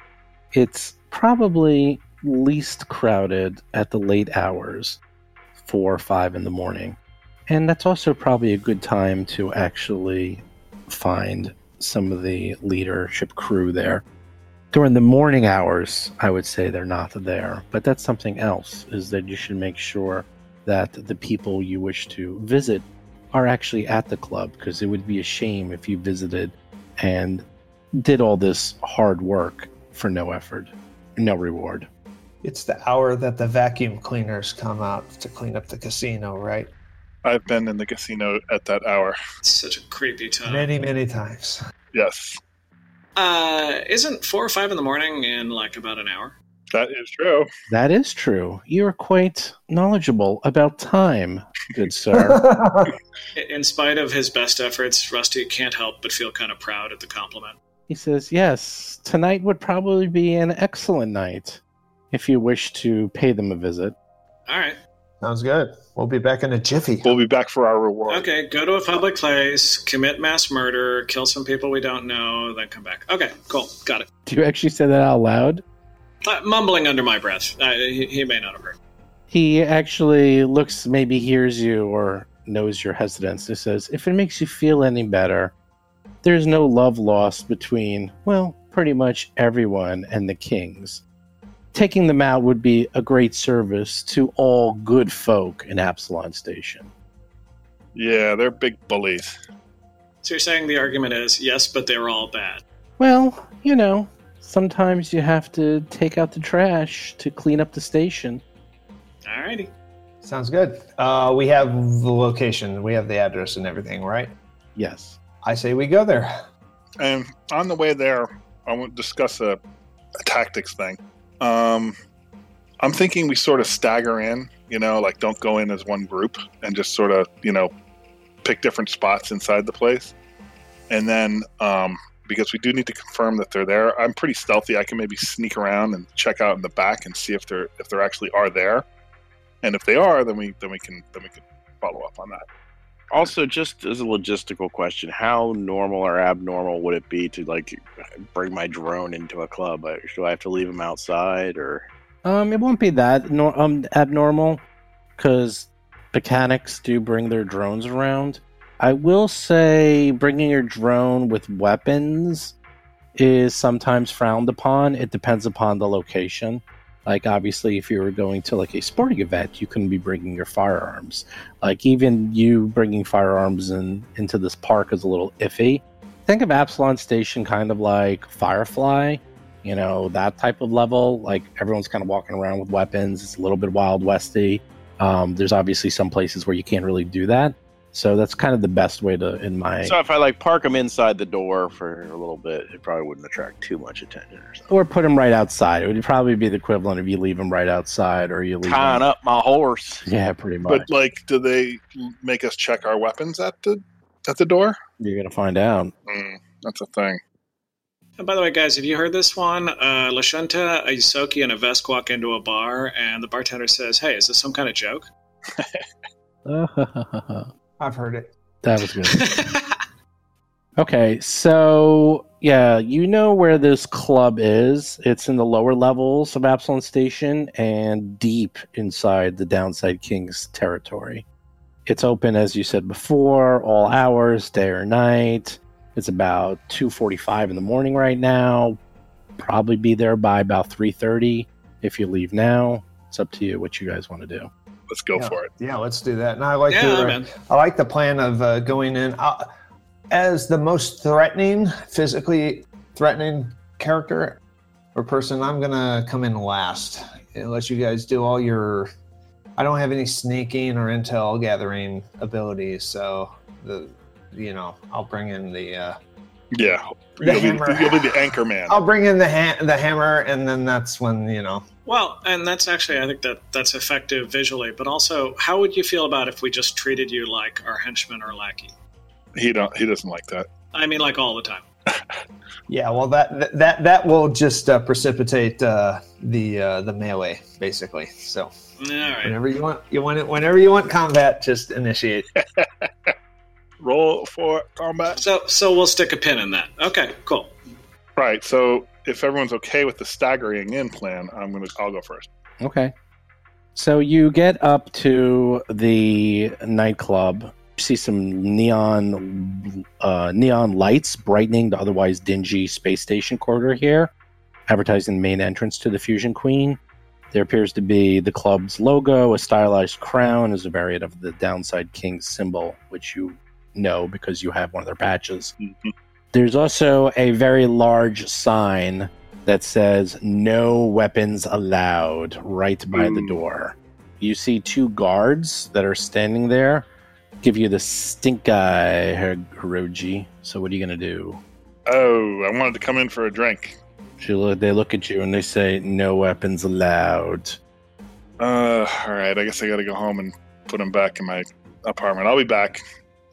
It's probably least crowded at the late hours, 4 or 5 in the morning. And that's also probably a good time to actually find some of the leadership crew there. During the morning hours, I would say they're not there, but that's something else, is that you should make sure that the people you wish to visit are actually at the club because it would be a shame if you visited and did all this hard work for no effort, no reward. It's the hour that the vacuum cleaners come out to clean up the casino, right? I've been in the casino at that hour. It's such a creepy time. Many, many times. Yes, Uh, isn't four or five in the morning in like about an hour? that is true. That is true. You are quite knowledgeable about time, good sir. In spite of his best efforts, Rusty can't help but feel kind of proud at the compliment. He says, Yes, tonight would probably be an excellent night if you wish to pay them a visit. All right. Sounds good. We'll be back in a jiffy. We'll be back for our reward. Okay, go to a public place, commit mass murder, kill some people we don't know, then come back. Okay, cool. Got it. Do you actually say that out loud? Uh, mumbling under my breath. Uh, he, he may not have heard. He actually looks, maybe hears you or knows your hesitance. He says, If it makes you feel any better, there's no love lost between, well, pretty much everyone and the kings. Taking them out would be a great service to all good folk in Absalom Station. Yeah, they're big bullies. So you're saying the argument is yes, but they're all bad. Well, you know, sometimes you have to take out the trash to clean up the station. Alrighty. Sounds good. Uh, we have the location, we have the address and everything, right? Yes. I say we go there. And on the way there, I want to discuss a, a tactics thing. Um, I'm thinking we sort of stagger in, you know, like don't go in as one group and just sort of, you know, pick different spots inside the place. And then, um, because we do need to confirm that they're there, I'm pretty stealthy. I can maybe sneak around and check out in the back and see if they're if they actually are there. And if they are, then we then we can then we can follow up on that. Also, just as a logistical question, how normal or abnormal would it be to like bring my drone into a club? Like, Do I have to leave him outside, or Um, it won't be that nor- um abnormal because mechanics do bring their drones around. I will say bringing your drone with weapons is sometimes frowned upon. It depends upon the location. Like obviously, if you were going to like a sporting event, you couldn't be bringing your firearms. Like even you bringing firearms in into this park is a little iffy. think of Absalom Station kind of like Firefly, you know, that type of level. Like everyone's kind of walking around with weapons. It's a little bit Wild Westy. Um, there's obviously some places where you can't really do that. So that's kind of the best way to, in my, So if I like park them inside the door for a little bit, it probably wouldn't attract too much attention or something. or put them right outside. It would probably be the equivalent if you leave them right outside or you leave Tying them. up my horse. Yeah, pretty much. But like, do they make us check our weapons at the at the door? You're gonna find out. Mm, that's a thing. And by the way, guys, have you heard this one? Uh, Lashunta, a Ysoki, and a Vesk walk into a bar, and the bartender says, Hey, is this some kind of joke? I've heard it. That was good. Okay, so yeah, you know where this club is. It's in the lower levels of Absalom Station and deep inside the Downside King's territory. It's open, as you said before, all hours, day or night. It's about two forty-five in the morning right now. Probably be there by about three thirty. If you leave now, it's up to you what you guys want to do. Let's go yeah. for it. Yeah, let's do that. And I like yeah, the man. I like the plan of uh, going in uh, as the most threatening, physically threatening character or person. I'm gonna come in last and let you guys do all your. I don't have any sneaking or intel gathering abilities, so the you know I'll bring in the uh, Yeah, The you'll, hammer. be, you'll be the anchor man. I'll bring in the ha- the hammer, and then that's when you know. Well, and that's actually, I think that that's effective visually, but also, how would you feel about if we just treated you like our henchman or lackey? He don't. He doesn't like that. I mean, like all the time. Yeah, well, that that that will just uh, precipitate uh, the uh, the melee, basically. So All right. whenever you want, you want it. Whenever you want combat, just initiate. Roll for combat. So, so we'll stick a pin in that. Okay, cool. Right. So if everyone's okay with the staggering in plan, I'm gonna. I'll go first. Okay. So you get up to the nightclub. You see some neon uh, neon lights brightening the otherwise dingy space station corridor here, advertising the main entrance to the Fusion Queen. There appears to be the club's logo, a stylized crown as a variant of the Downside king symbol, which you know because you have one of their patches. Mhm. There's also a very large sign that says no weapons allowed right by the door. You see two guards that are standing there, give you the stink eye, Hiroji. So what are you going to do? Oh, I wanted to come in for a drink. Look, they look at you and they say no weapons allowed. Uh, all right. I guess I got to go home and put them back in my apartment. I'll be back.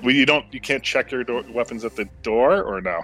Well, you don't. You can't check your door, weapons at the door, or no?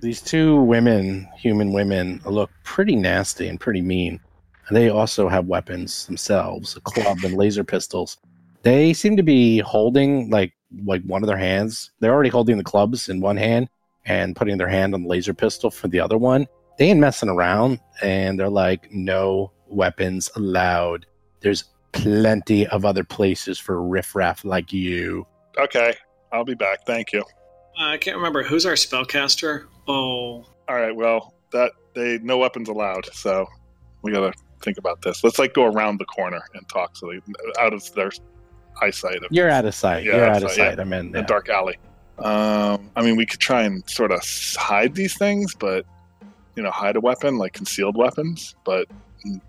These two women, human women, look pretty nasty and pretty mean. And they also have weapons themselves, a club and laser pistols. They seem to be holding like like one of their hands. They're already holding the clubs in one hand and putting their hand on the laser pistol for the other one. They ain't messing around and they're like, no weapons allowed. There's plenty of other places for riffraff like you. Okay, I'll be back. Thank you. Uh, I can't remember who's our spellcaster. Oh, All right. Well, that they no weapons allowed. So we got to think about this. Let's like go around the corner and talk so they out of their eyesight of You're out of sight. Yeah, You're out out of of sight, sight. I'm in the there. dark alley. Um, I mean, we could try and sort of hide these things, but you know, hide a weapon like concealed weapons. But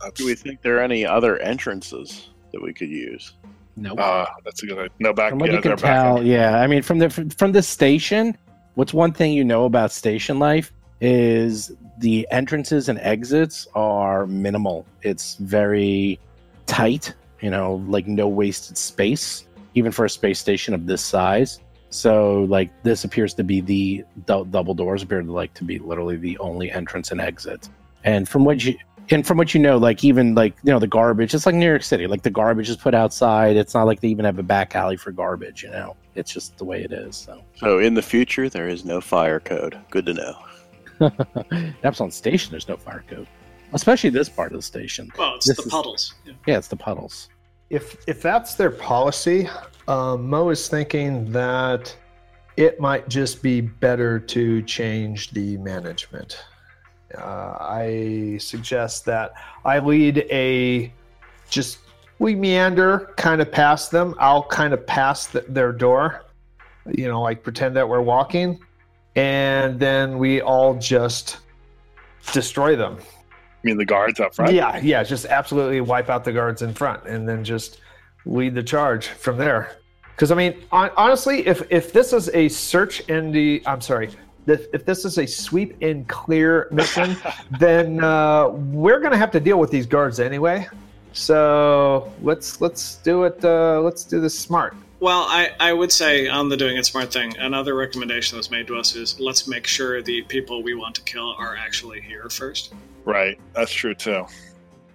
that's Do we think there are any other entrances that we could use? Nope. uh, that's a good idea. No back. From what yeah, you can they're back. tell, yeah. I mean, from the from, the station, what's one thing you know about station life is the entrances and exits are minimal. It's very tight. You know, like no wasted space, even for a space station of this size. So, like, this appears to be the dou- double doors appear to like to be literally the only entrance and exit. And from what you and from what you know, like even like you know the garbage, it's like New York City. Like the garbage is put outside. It's not like they even have a back alley for garbage. You know, it's just the way it is. So So in the future, there is no fire code. Good to know. that's on station. There's no fire code, especially this part of the station. well, it's This the is- puddles. Yeah. Yeah, it's the puddles. If if that's their policy, um, Mo is thinking that it might just be better to change the management. Uh, I suggest that I lead a just we meander kind of past them. I'll kind of pass the, their door, you know, like pretend that we're walking, and then we all just destroy them. I mean, the guards up front. Yeah, yeah, just absolutely wipe out the guards in front, and then just lead the charge from there. Because I mean, on, honestly, if if this is a search and the, I'm sorry, if, if this is a sweep and clear mission, then uh, we're gonna have to deal with these guards anyway. So let's let's do it. Uh, let's do this smart. Well, I, I would say on the doing it smart thing, another recommendation that was made to us is let's make sure the people we want to kill are actually here first. Right. That's true too.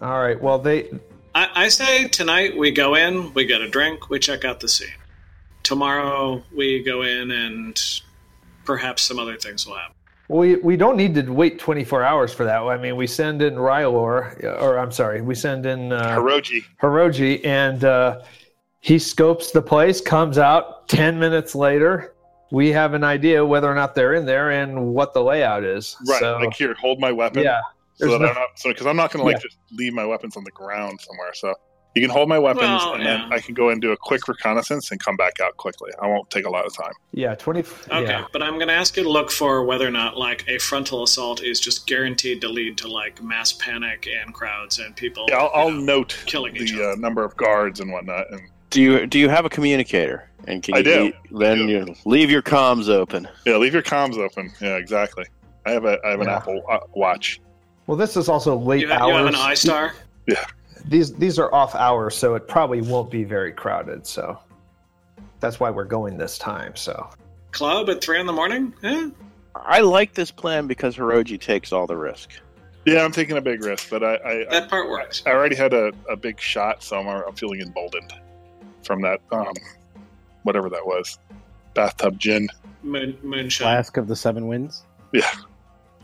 All right. Well, they I, I say tonight we go in, we get a drink, we check out the scene. Tomorrow we go in and perhaps some other things will happen. we we don't need to wait 24 hours for that. I mean, we send in Rylor, or I'm sorry, we send in uh, Hiroji. Hiroji, and uh, he scopes the place, comes out 10 minutes later. We have an idea whether or not they're in there and what the layout is. Right. So, like here, hold my weapon. yeah. So that no- I'm not, so because I'm not going to like Yeah. just leave my weapons on the ground somewhere. So you can hold my weapons, Well, and yeah. then I can go and do a quick reconnaissance and come back out quickly. I won't take a lot of time. yeah, 20. Okay, Yeah. but I'm going to ask you to look for whether or not like a frontal assault is just guaranteed to lead to like mass panic and crowds and people. Yeah, I'll, I'll know, note killing the uh, number of guards and whatnot. And Do you do you have a communicator? And can I you do. leave- then I do. you leave your comms open. yeah, leave your comms open. Yeah, exactly. I have a I have an Yeah. Apple uh, Watch. Well, this is also late You, ha- hours. you have an iStar? These these are off hours, so it probably won't be very crowded. So that's why we're going this time. So Club at 3 in the morning? Eh? I like this plan because Hiroji takes all the risk. Yeah, I'm taking a big risk, but I I, I, That part works. I already had a, a big shot, so I'm, I'm feeling emboldened from that um whatever that was, bathtub gin. Moon, moonshine. Flask of the Seven Winds.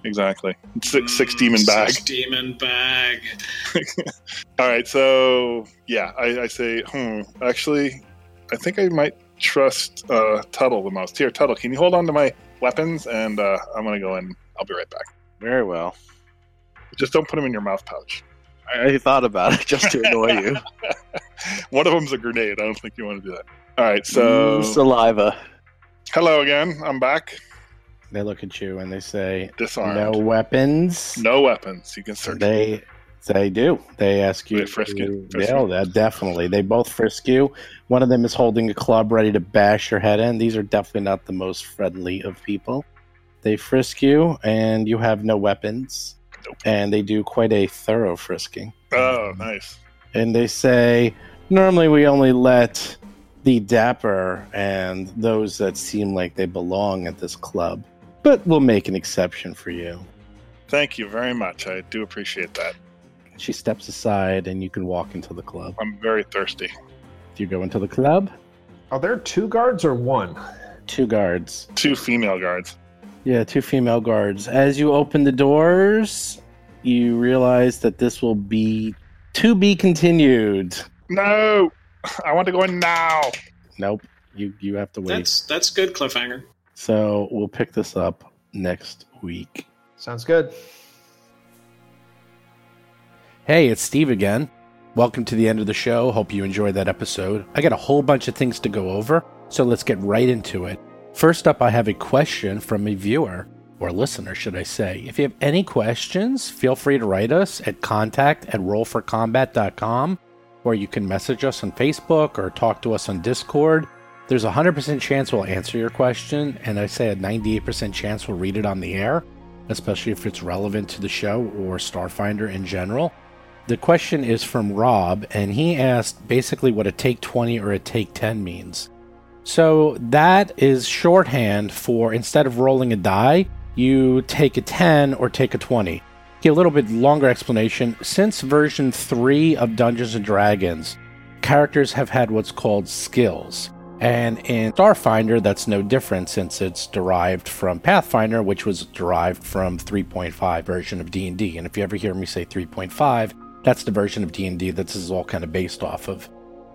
Exactly. Six, six Mm, demon bag. Six demon bag. All right, so yeah, I, I say, hmm, actually, I think I might trust uh, Tuttle the most. Here, Tuttle, can you hold on to my weapons? And uh, I'm gonna go in. I'll be right back. Very well. Just don't put them in your mouth pouch. I I thought about it just to annoy you. One of them's a grenade. I don't think you want to do that. All right, so Mm, saliva. hello again. I'm back. They look at you and they say, Disarmed. "No weapons." No weapons. You can search. They they do. They ask you. They frisk you. Yeah, that definitely. They both frisk you. One of them is holding a club ready to bash your head in. These are definitely not the most friendly of people. They frisk you, and you have no weapons. Nope. And they do quite a thorough frisking. Oh, nice. And they say, normally we only let the dapper and those that seem like they belong at this club, but we'll make an exception for you. Thank you very much. I do appreciate that. She steps aside, and you can walk into the club. I'm very thirsty. Do you go into the club? are there two guards or one? Two guards. Two female guards. Yeah, two female guards. As you open the doors, you realize that this will be to be continued. No, I want to go in now. Nope. You you have to wait. That's that's good cliffhanger. So we'll pick this up next week. Sounds good. Hey, it's Steve again. Welcome to the end of the show. Hope you enjoyed that episode. I got a whole bunch of things to go over, so let's get right into it. First up, I have a question from a viewer, or listener, should I say. If you have any questions, feel free to write us at contact at rollforcombat.com, or you can message us on Facebook or talk to us on Discord. There's a 100% chance we'll answer your question, and I say a 98% chance we'll read it on the air, especially if it's relevant to the show or Starfinder in general. The question is from Rob, and he asked basically what a take 20 or a take 10 means. So that is shorthand for instead of rolling a die, you take a 10 or take a 20. Give a little bit longer explanation. Since version 3 of Dungeons and Dragons, characters have had what's called skills. And in Starfinder, that's no different since it's derived from Pathfinder, which was derived from 3.5 version of D&D. And if you ever hear me say 3.5, that's the version of D&D that this is all kind of based off of.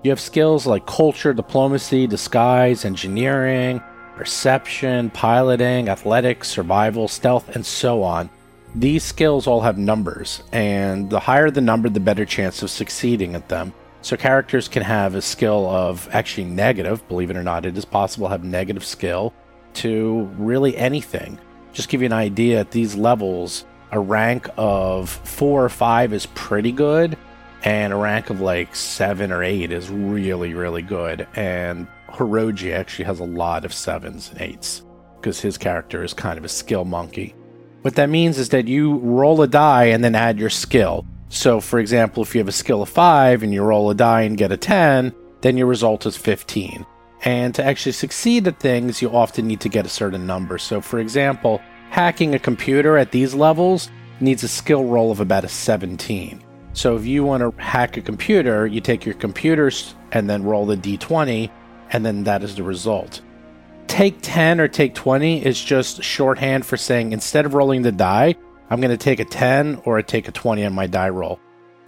You have skills like culture, diplomacy, disguise, engineering, perception, piloting, athletics, survival, stealth, and so on. These skills all have numbers, and the higher the number, the better chance of succeeding at them. So characters can have a skill of actually negative, believe it or not, it is possible to have negative skill, to really anything. Just give you an idea, at these levels, a rank of four or five is pretty good, and a rank of like seven or eight is really, really good. And Hiroji actually has a lot of sevens and eights because his character is kind of a skill monkey. What that means is that you roll a die and then add your skill. So, for example, if you have a skill of 5 and you roll a die and get a 10, then your result is 15. And to actually succeed at things, you often need to get a certain number. So, for example, hacking a computer at these levels needs a skill roll of about a 17. So, if you want to hack a computer, you take your computers and then roll the d20, and then that is the result. Take 10 or take 20 is just shorthand for saying instead of rolling the die, I'm going to take a 10 or I take a 20 on my die roll.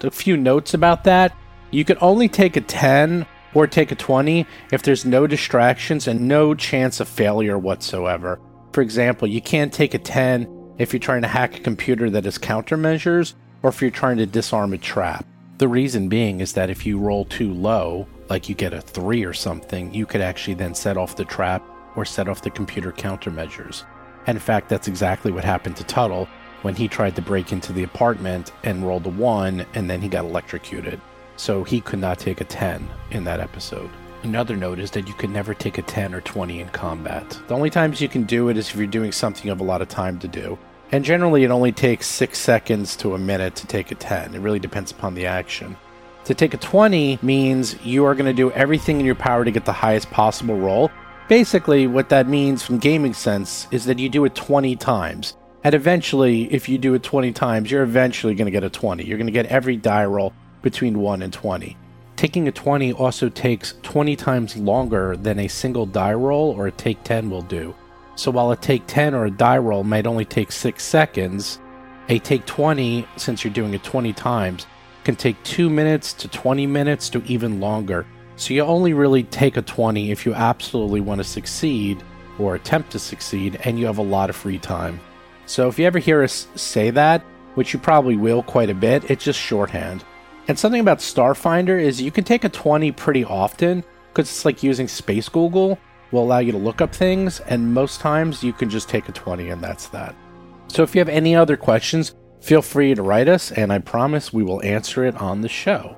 A few notes about that. You can only take a 10 or take a 20 if there's no distractions and no chance of failure whatsoever. For example, you can't take a 10 if you're trying to hack a computer that has countermeasures or if you're trying to disarm a trap. The reason being is that if you roll too low, like you get a 3 or something, you could actually then set off the trap or set off the computer countermeasures. And in fact, that's exactly what happened to Tuttle when he tried to break into the apartment and rolled a 1 and then he got electrocuted. So he could not take a 10 in that episode. Another note is that you can never take a 10 or 20 in combat. The only times you can do it is if you're doing something you have a lot of time to do. And generally, it only takes 6 seconds to a minute to take a 10. It really depends upon the action. To take a 20 means you are going to do everything in your power to get the highest possible roll. Basically, what that means from gaming sense is that you do it 20 times. And eventually, if you do it 20 times, you're eventually going to get a 20. You're going to get every die roll between 1 and 20. Taking a 20 also takes 20 times longer than a single die roll or a take 10 will do. So while a take 10 or a die roll might only take 6 seconds, a take 20, since you're doing it 20 times, can take 2 minutes to 20 minutes to even longer. So you only really take a 20 if you absolutely want to succeed or attempt to succeed and you have a lot of free time. So if you ever hear us say that, which you probably will quite a bit, it's just shorthand. And something about Starfinder is you can take a 20 pretty often because it's like using Space Google will allow you to look up things, and most times you can just take a 20 and that's that. So if you have any other questions, feel free to write us, and I promise we will answer it on the show.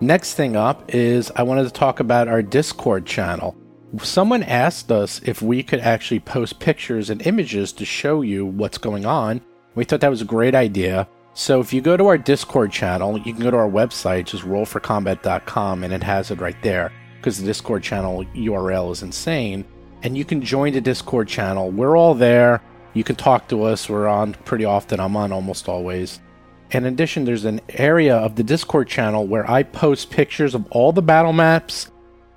Next thing up is I wanted to talk about our Discord channel someone asked us if we could actually post pictures and images to show you what's going on. We thought that was a great idea. So if you go to our Discord channel, you can go to our website, just rollforcombat.com, and it has it right there because the Discord channel URL is insane. And you can join the Discord channel. We're all there. You can talk to us. We're on pretty often. I'm on almost always. In addition, there's an area of the Discord channel where I post pictures of all the battle maps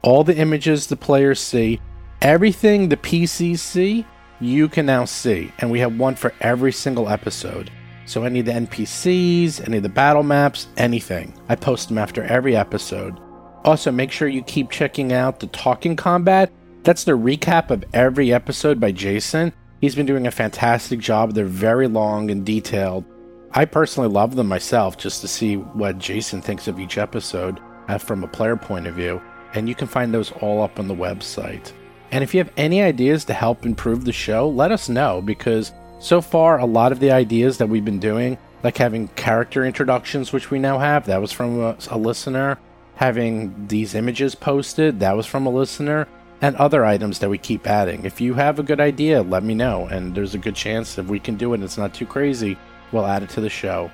all the images the players see, everything the PCs see, you can now see. And we have one for every single episode. So any of the NPCs, any of the battle maps, anything. I post them after every episode. Also, make sure you keep checking out the Talking Combat. That's the recap of every episode by Jason. He's been doing a fantastic job. They're very long and detailed. I personally love them myself just to see what Jason thinks of each episode uh, from a player point of view and you can find those all up on the website. And if you have any ideas to help improve the show, let us know because so far a lot of the ideas that we've been doing, like having character introductions, which we now have, that was from a, a listener. Having these images posted, that was from a listener. And other items that we keep adding. If you have a good idea, let me know. And there's a good chance if we can do it it's not too crazy, we'll add it to the show.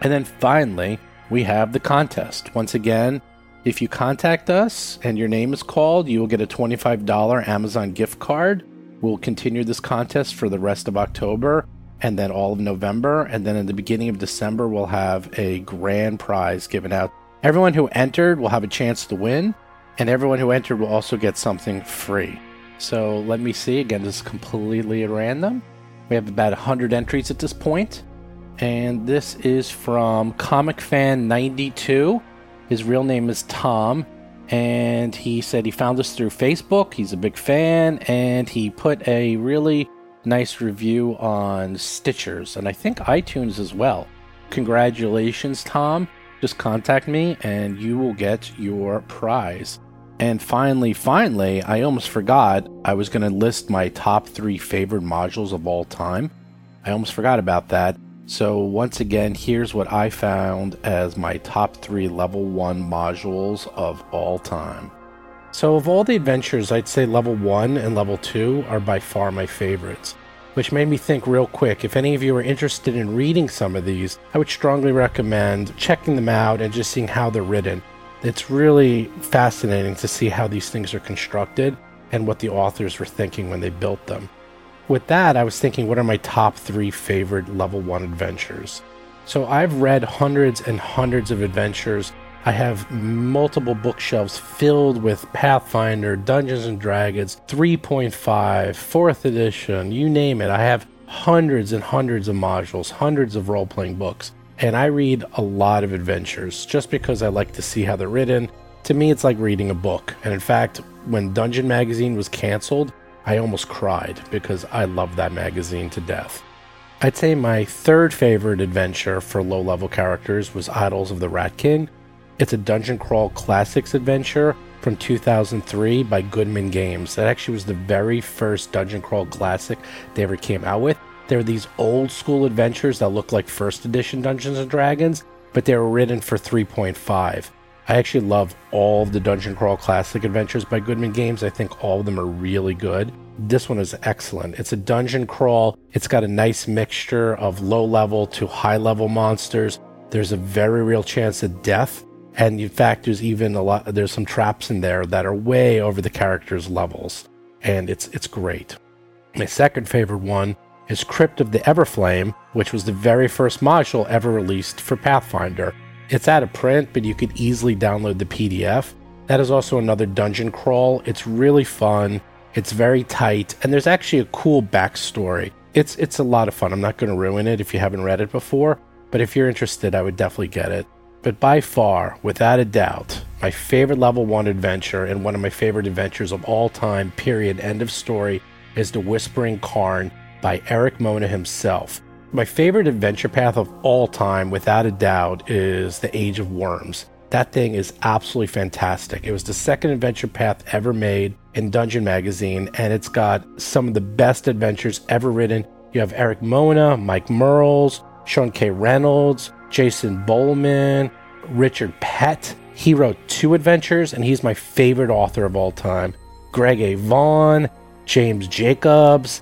And then finally, we have the contest. Once again, if you contact us and your name is called, you will get a $25 Amazon gift card. We'll continue this contest for the rest of October and then all of November. And then in the beginning of December, we'll have a grand prize given out. Everyone who entered will have a chance to win, and everyone who entered will also get something free. So let me see. Again, this is completely at random. We have about 100 entries at this point, And this is from Comic Fan 92 his real name is Tom, and he said he found us through Facebook. He's a big fan, and he put a really nice review on Stitchers and I think iTunes as well. Congratulations, Tom. Just contact me and you will get your prize. And finally, finally, I almost forgot I was going to list my top three favorite modules of all time. I almost forgot about that. So, once again, here's what I found as my top three level one modules of all time. So, of all the adventures, I'd say level one and level two are by far my favorites, which made me think real quick if any of you are interested in reading some of these, I would strongly recommend checking them out and just seeing how they're written. It's really fascinating to see how these things are constructed and what the authors were thinking when they built them. With that, I was thinking, what are my top three favorite level one adventures? So I've read hundreds and hundreds of adventures. I have multiple bookshelves filled with Pathfinder, Dungeons and Dragons, 3.5, 4th edition, you name it. I have hundreds and hundreds of modules, hundreds of role playing books. And I read a lot of adventures just because I like to see how they're written. To me, it's like reading a book. And in fact, when Dungeon Magazine was canceled, I almost cried because I love that magazine to death. I'd say my third favorite adventure for low level characters was Idylls of the Rat King. It's a dungeon crawl classics adventure from 2003 by Goodman Games. That actually was the very first dungeon crawl classic they ever came out with. They're these old school adventures that look like first edition Dungeons and Dragons, but they were written for 3.5. I actually love all of the Dungeon Crawl Classic adventures by Goodman Games. I think all of them are really good. This one is excellent. It's a dungeon crawl. It's got a nice mixture of low level to high level monsters. There's a very real chance of death. And in fact, there's even a lot, there's some traps in there that are way over the character's levels. And it's, it's great. My second favorite one is Crypt of the Everflame, which was the very first module ever released for Pathfinder. It's out of print, but you could easily download the PDF. That is also another dungeon crawl. It's really fun. It's very tight, and there's actually a cool backstory. It's it's a lot of fun. I'm not going to ruin it if you haven't read it before, but if you're interested, I would definitely get it. But by far, without a doubt, my favorite level 1 adventure and one of my favorite adventures of all time, period, end of story, is The Whispering Cairn by Erik Mona himself. My favorite adventure path of all time, without a doubt, is The Age of Worms. That thing is absolutely fantastic. It was the second adventure path ever made in Dungeon Magazine, and it's got some of the best adventures ever written. You have Erik Mona, Mike Mearls, Sean K. Reynolds, Jason Bulmahn, Richard Pett. He wrote two adventures, and he's my favorite author of all time. Greg A. Vaughan, James Jacobs,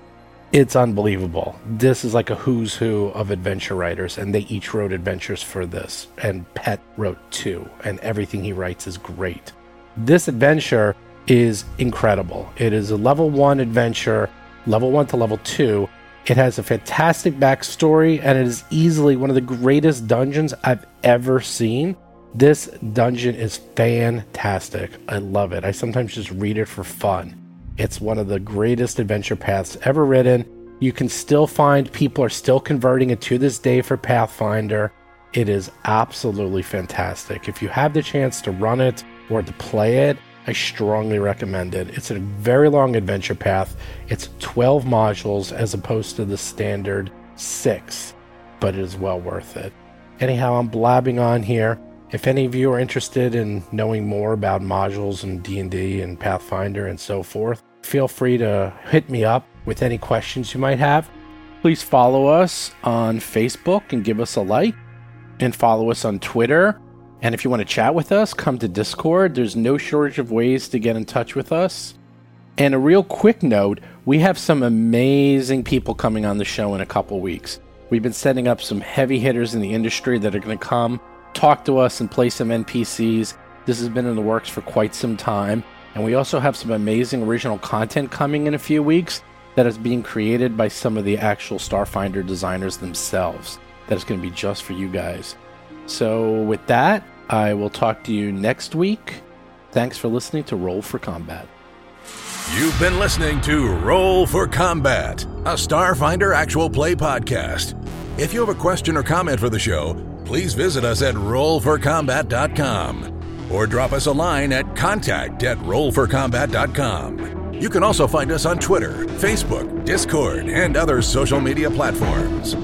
it's unbelievable. This is like a who's who of adventure writers, and they each wrote adventures for this. And Pett wrote two, and everything he writes is great. This adventure is incredible. It is a level one adventure, level one to level two. It has a fantastic backstory, and it is easily one of the greatest dungeons I've ever seen. This dungeon is fantastic. I love it. I sometimes just read it for fun. It's one of the greatest adventure paths ever written. You can still find people are still converting it to this day for Pathfinder. It is absolutely fantastic. If you have the chance to run it or to play it, I strongly recommend it. It's a very long adventure path. It's 12 modules as opposed to the standard 6, but it is well worth it. Anyhow, I'm blabbing on here. If any of you are interested in knowing more about modules and D&D and Pathfinder and so forth, feel free to hit me up with any questions you might have. Please follow us on Facebook and give us a like and follow us on Twitter. And if you want to chat with us, come to Discord. There's no shortage of ways to get in touch with us. And a real quick note, we have some amazing people coming on the show in a couple weeks. We've been setting up some heavy hitters in the industry that are going to come talk to us and play some NPCs. This has been in the works for quite some time. And we also have some amazing original content coming in a few weeks that is being created by some of the actual Starfinder designers themselves. That is going to be just for you guys. So, with that, I will talk to you next week. Thanks for listening to Roll for Combat. You've been listening to Roll for Combat, a Starfinder actual play podcast. If you have a question or comment for the show, please visit us at rollforcombat.com or drop us a line at contact at rollforcombat.com. You can also find us on Twitter, Facebook, Discord, and other social media platforms.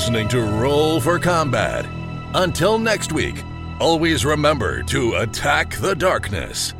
Listening to Roll for Combat. Until next week, always remember to attack the darkness.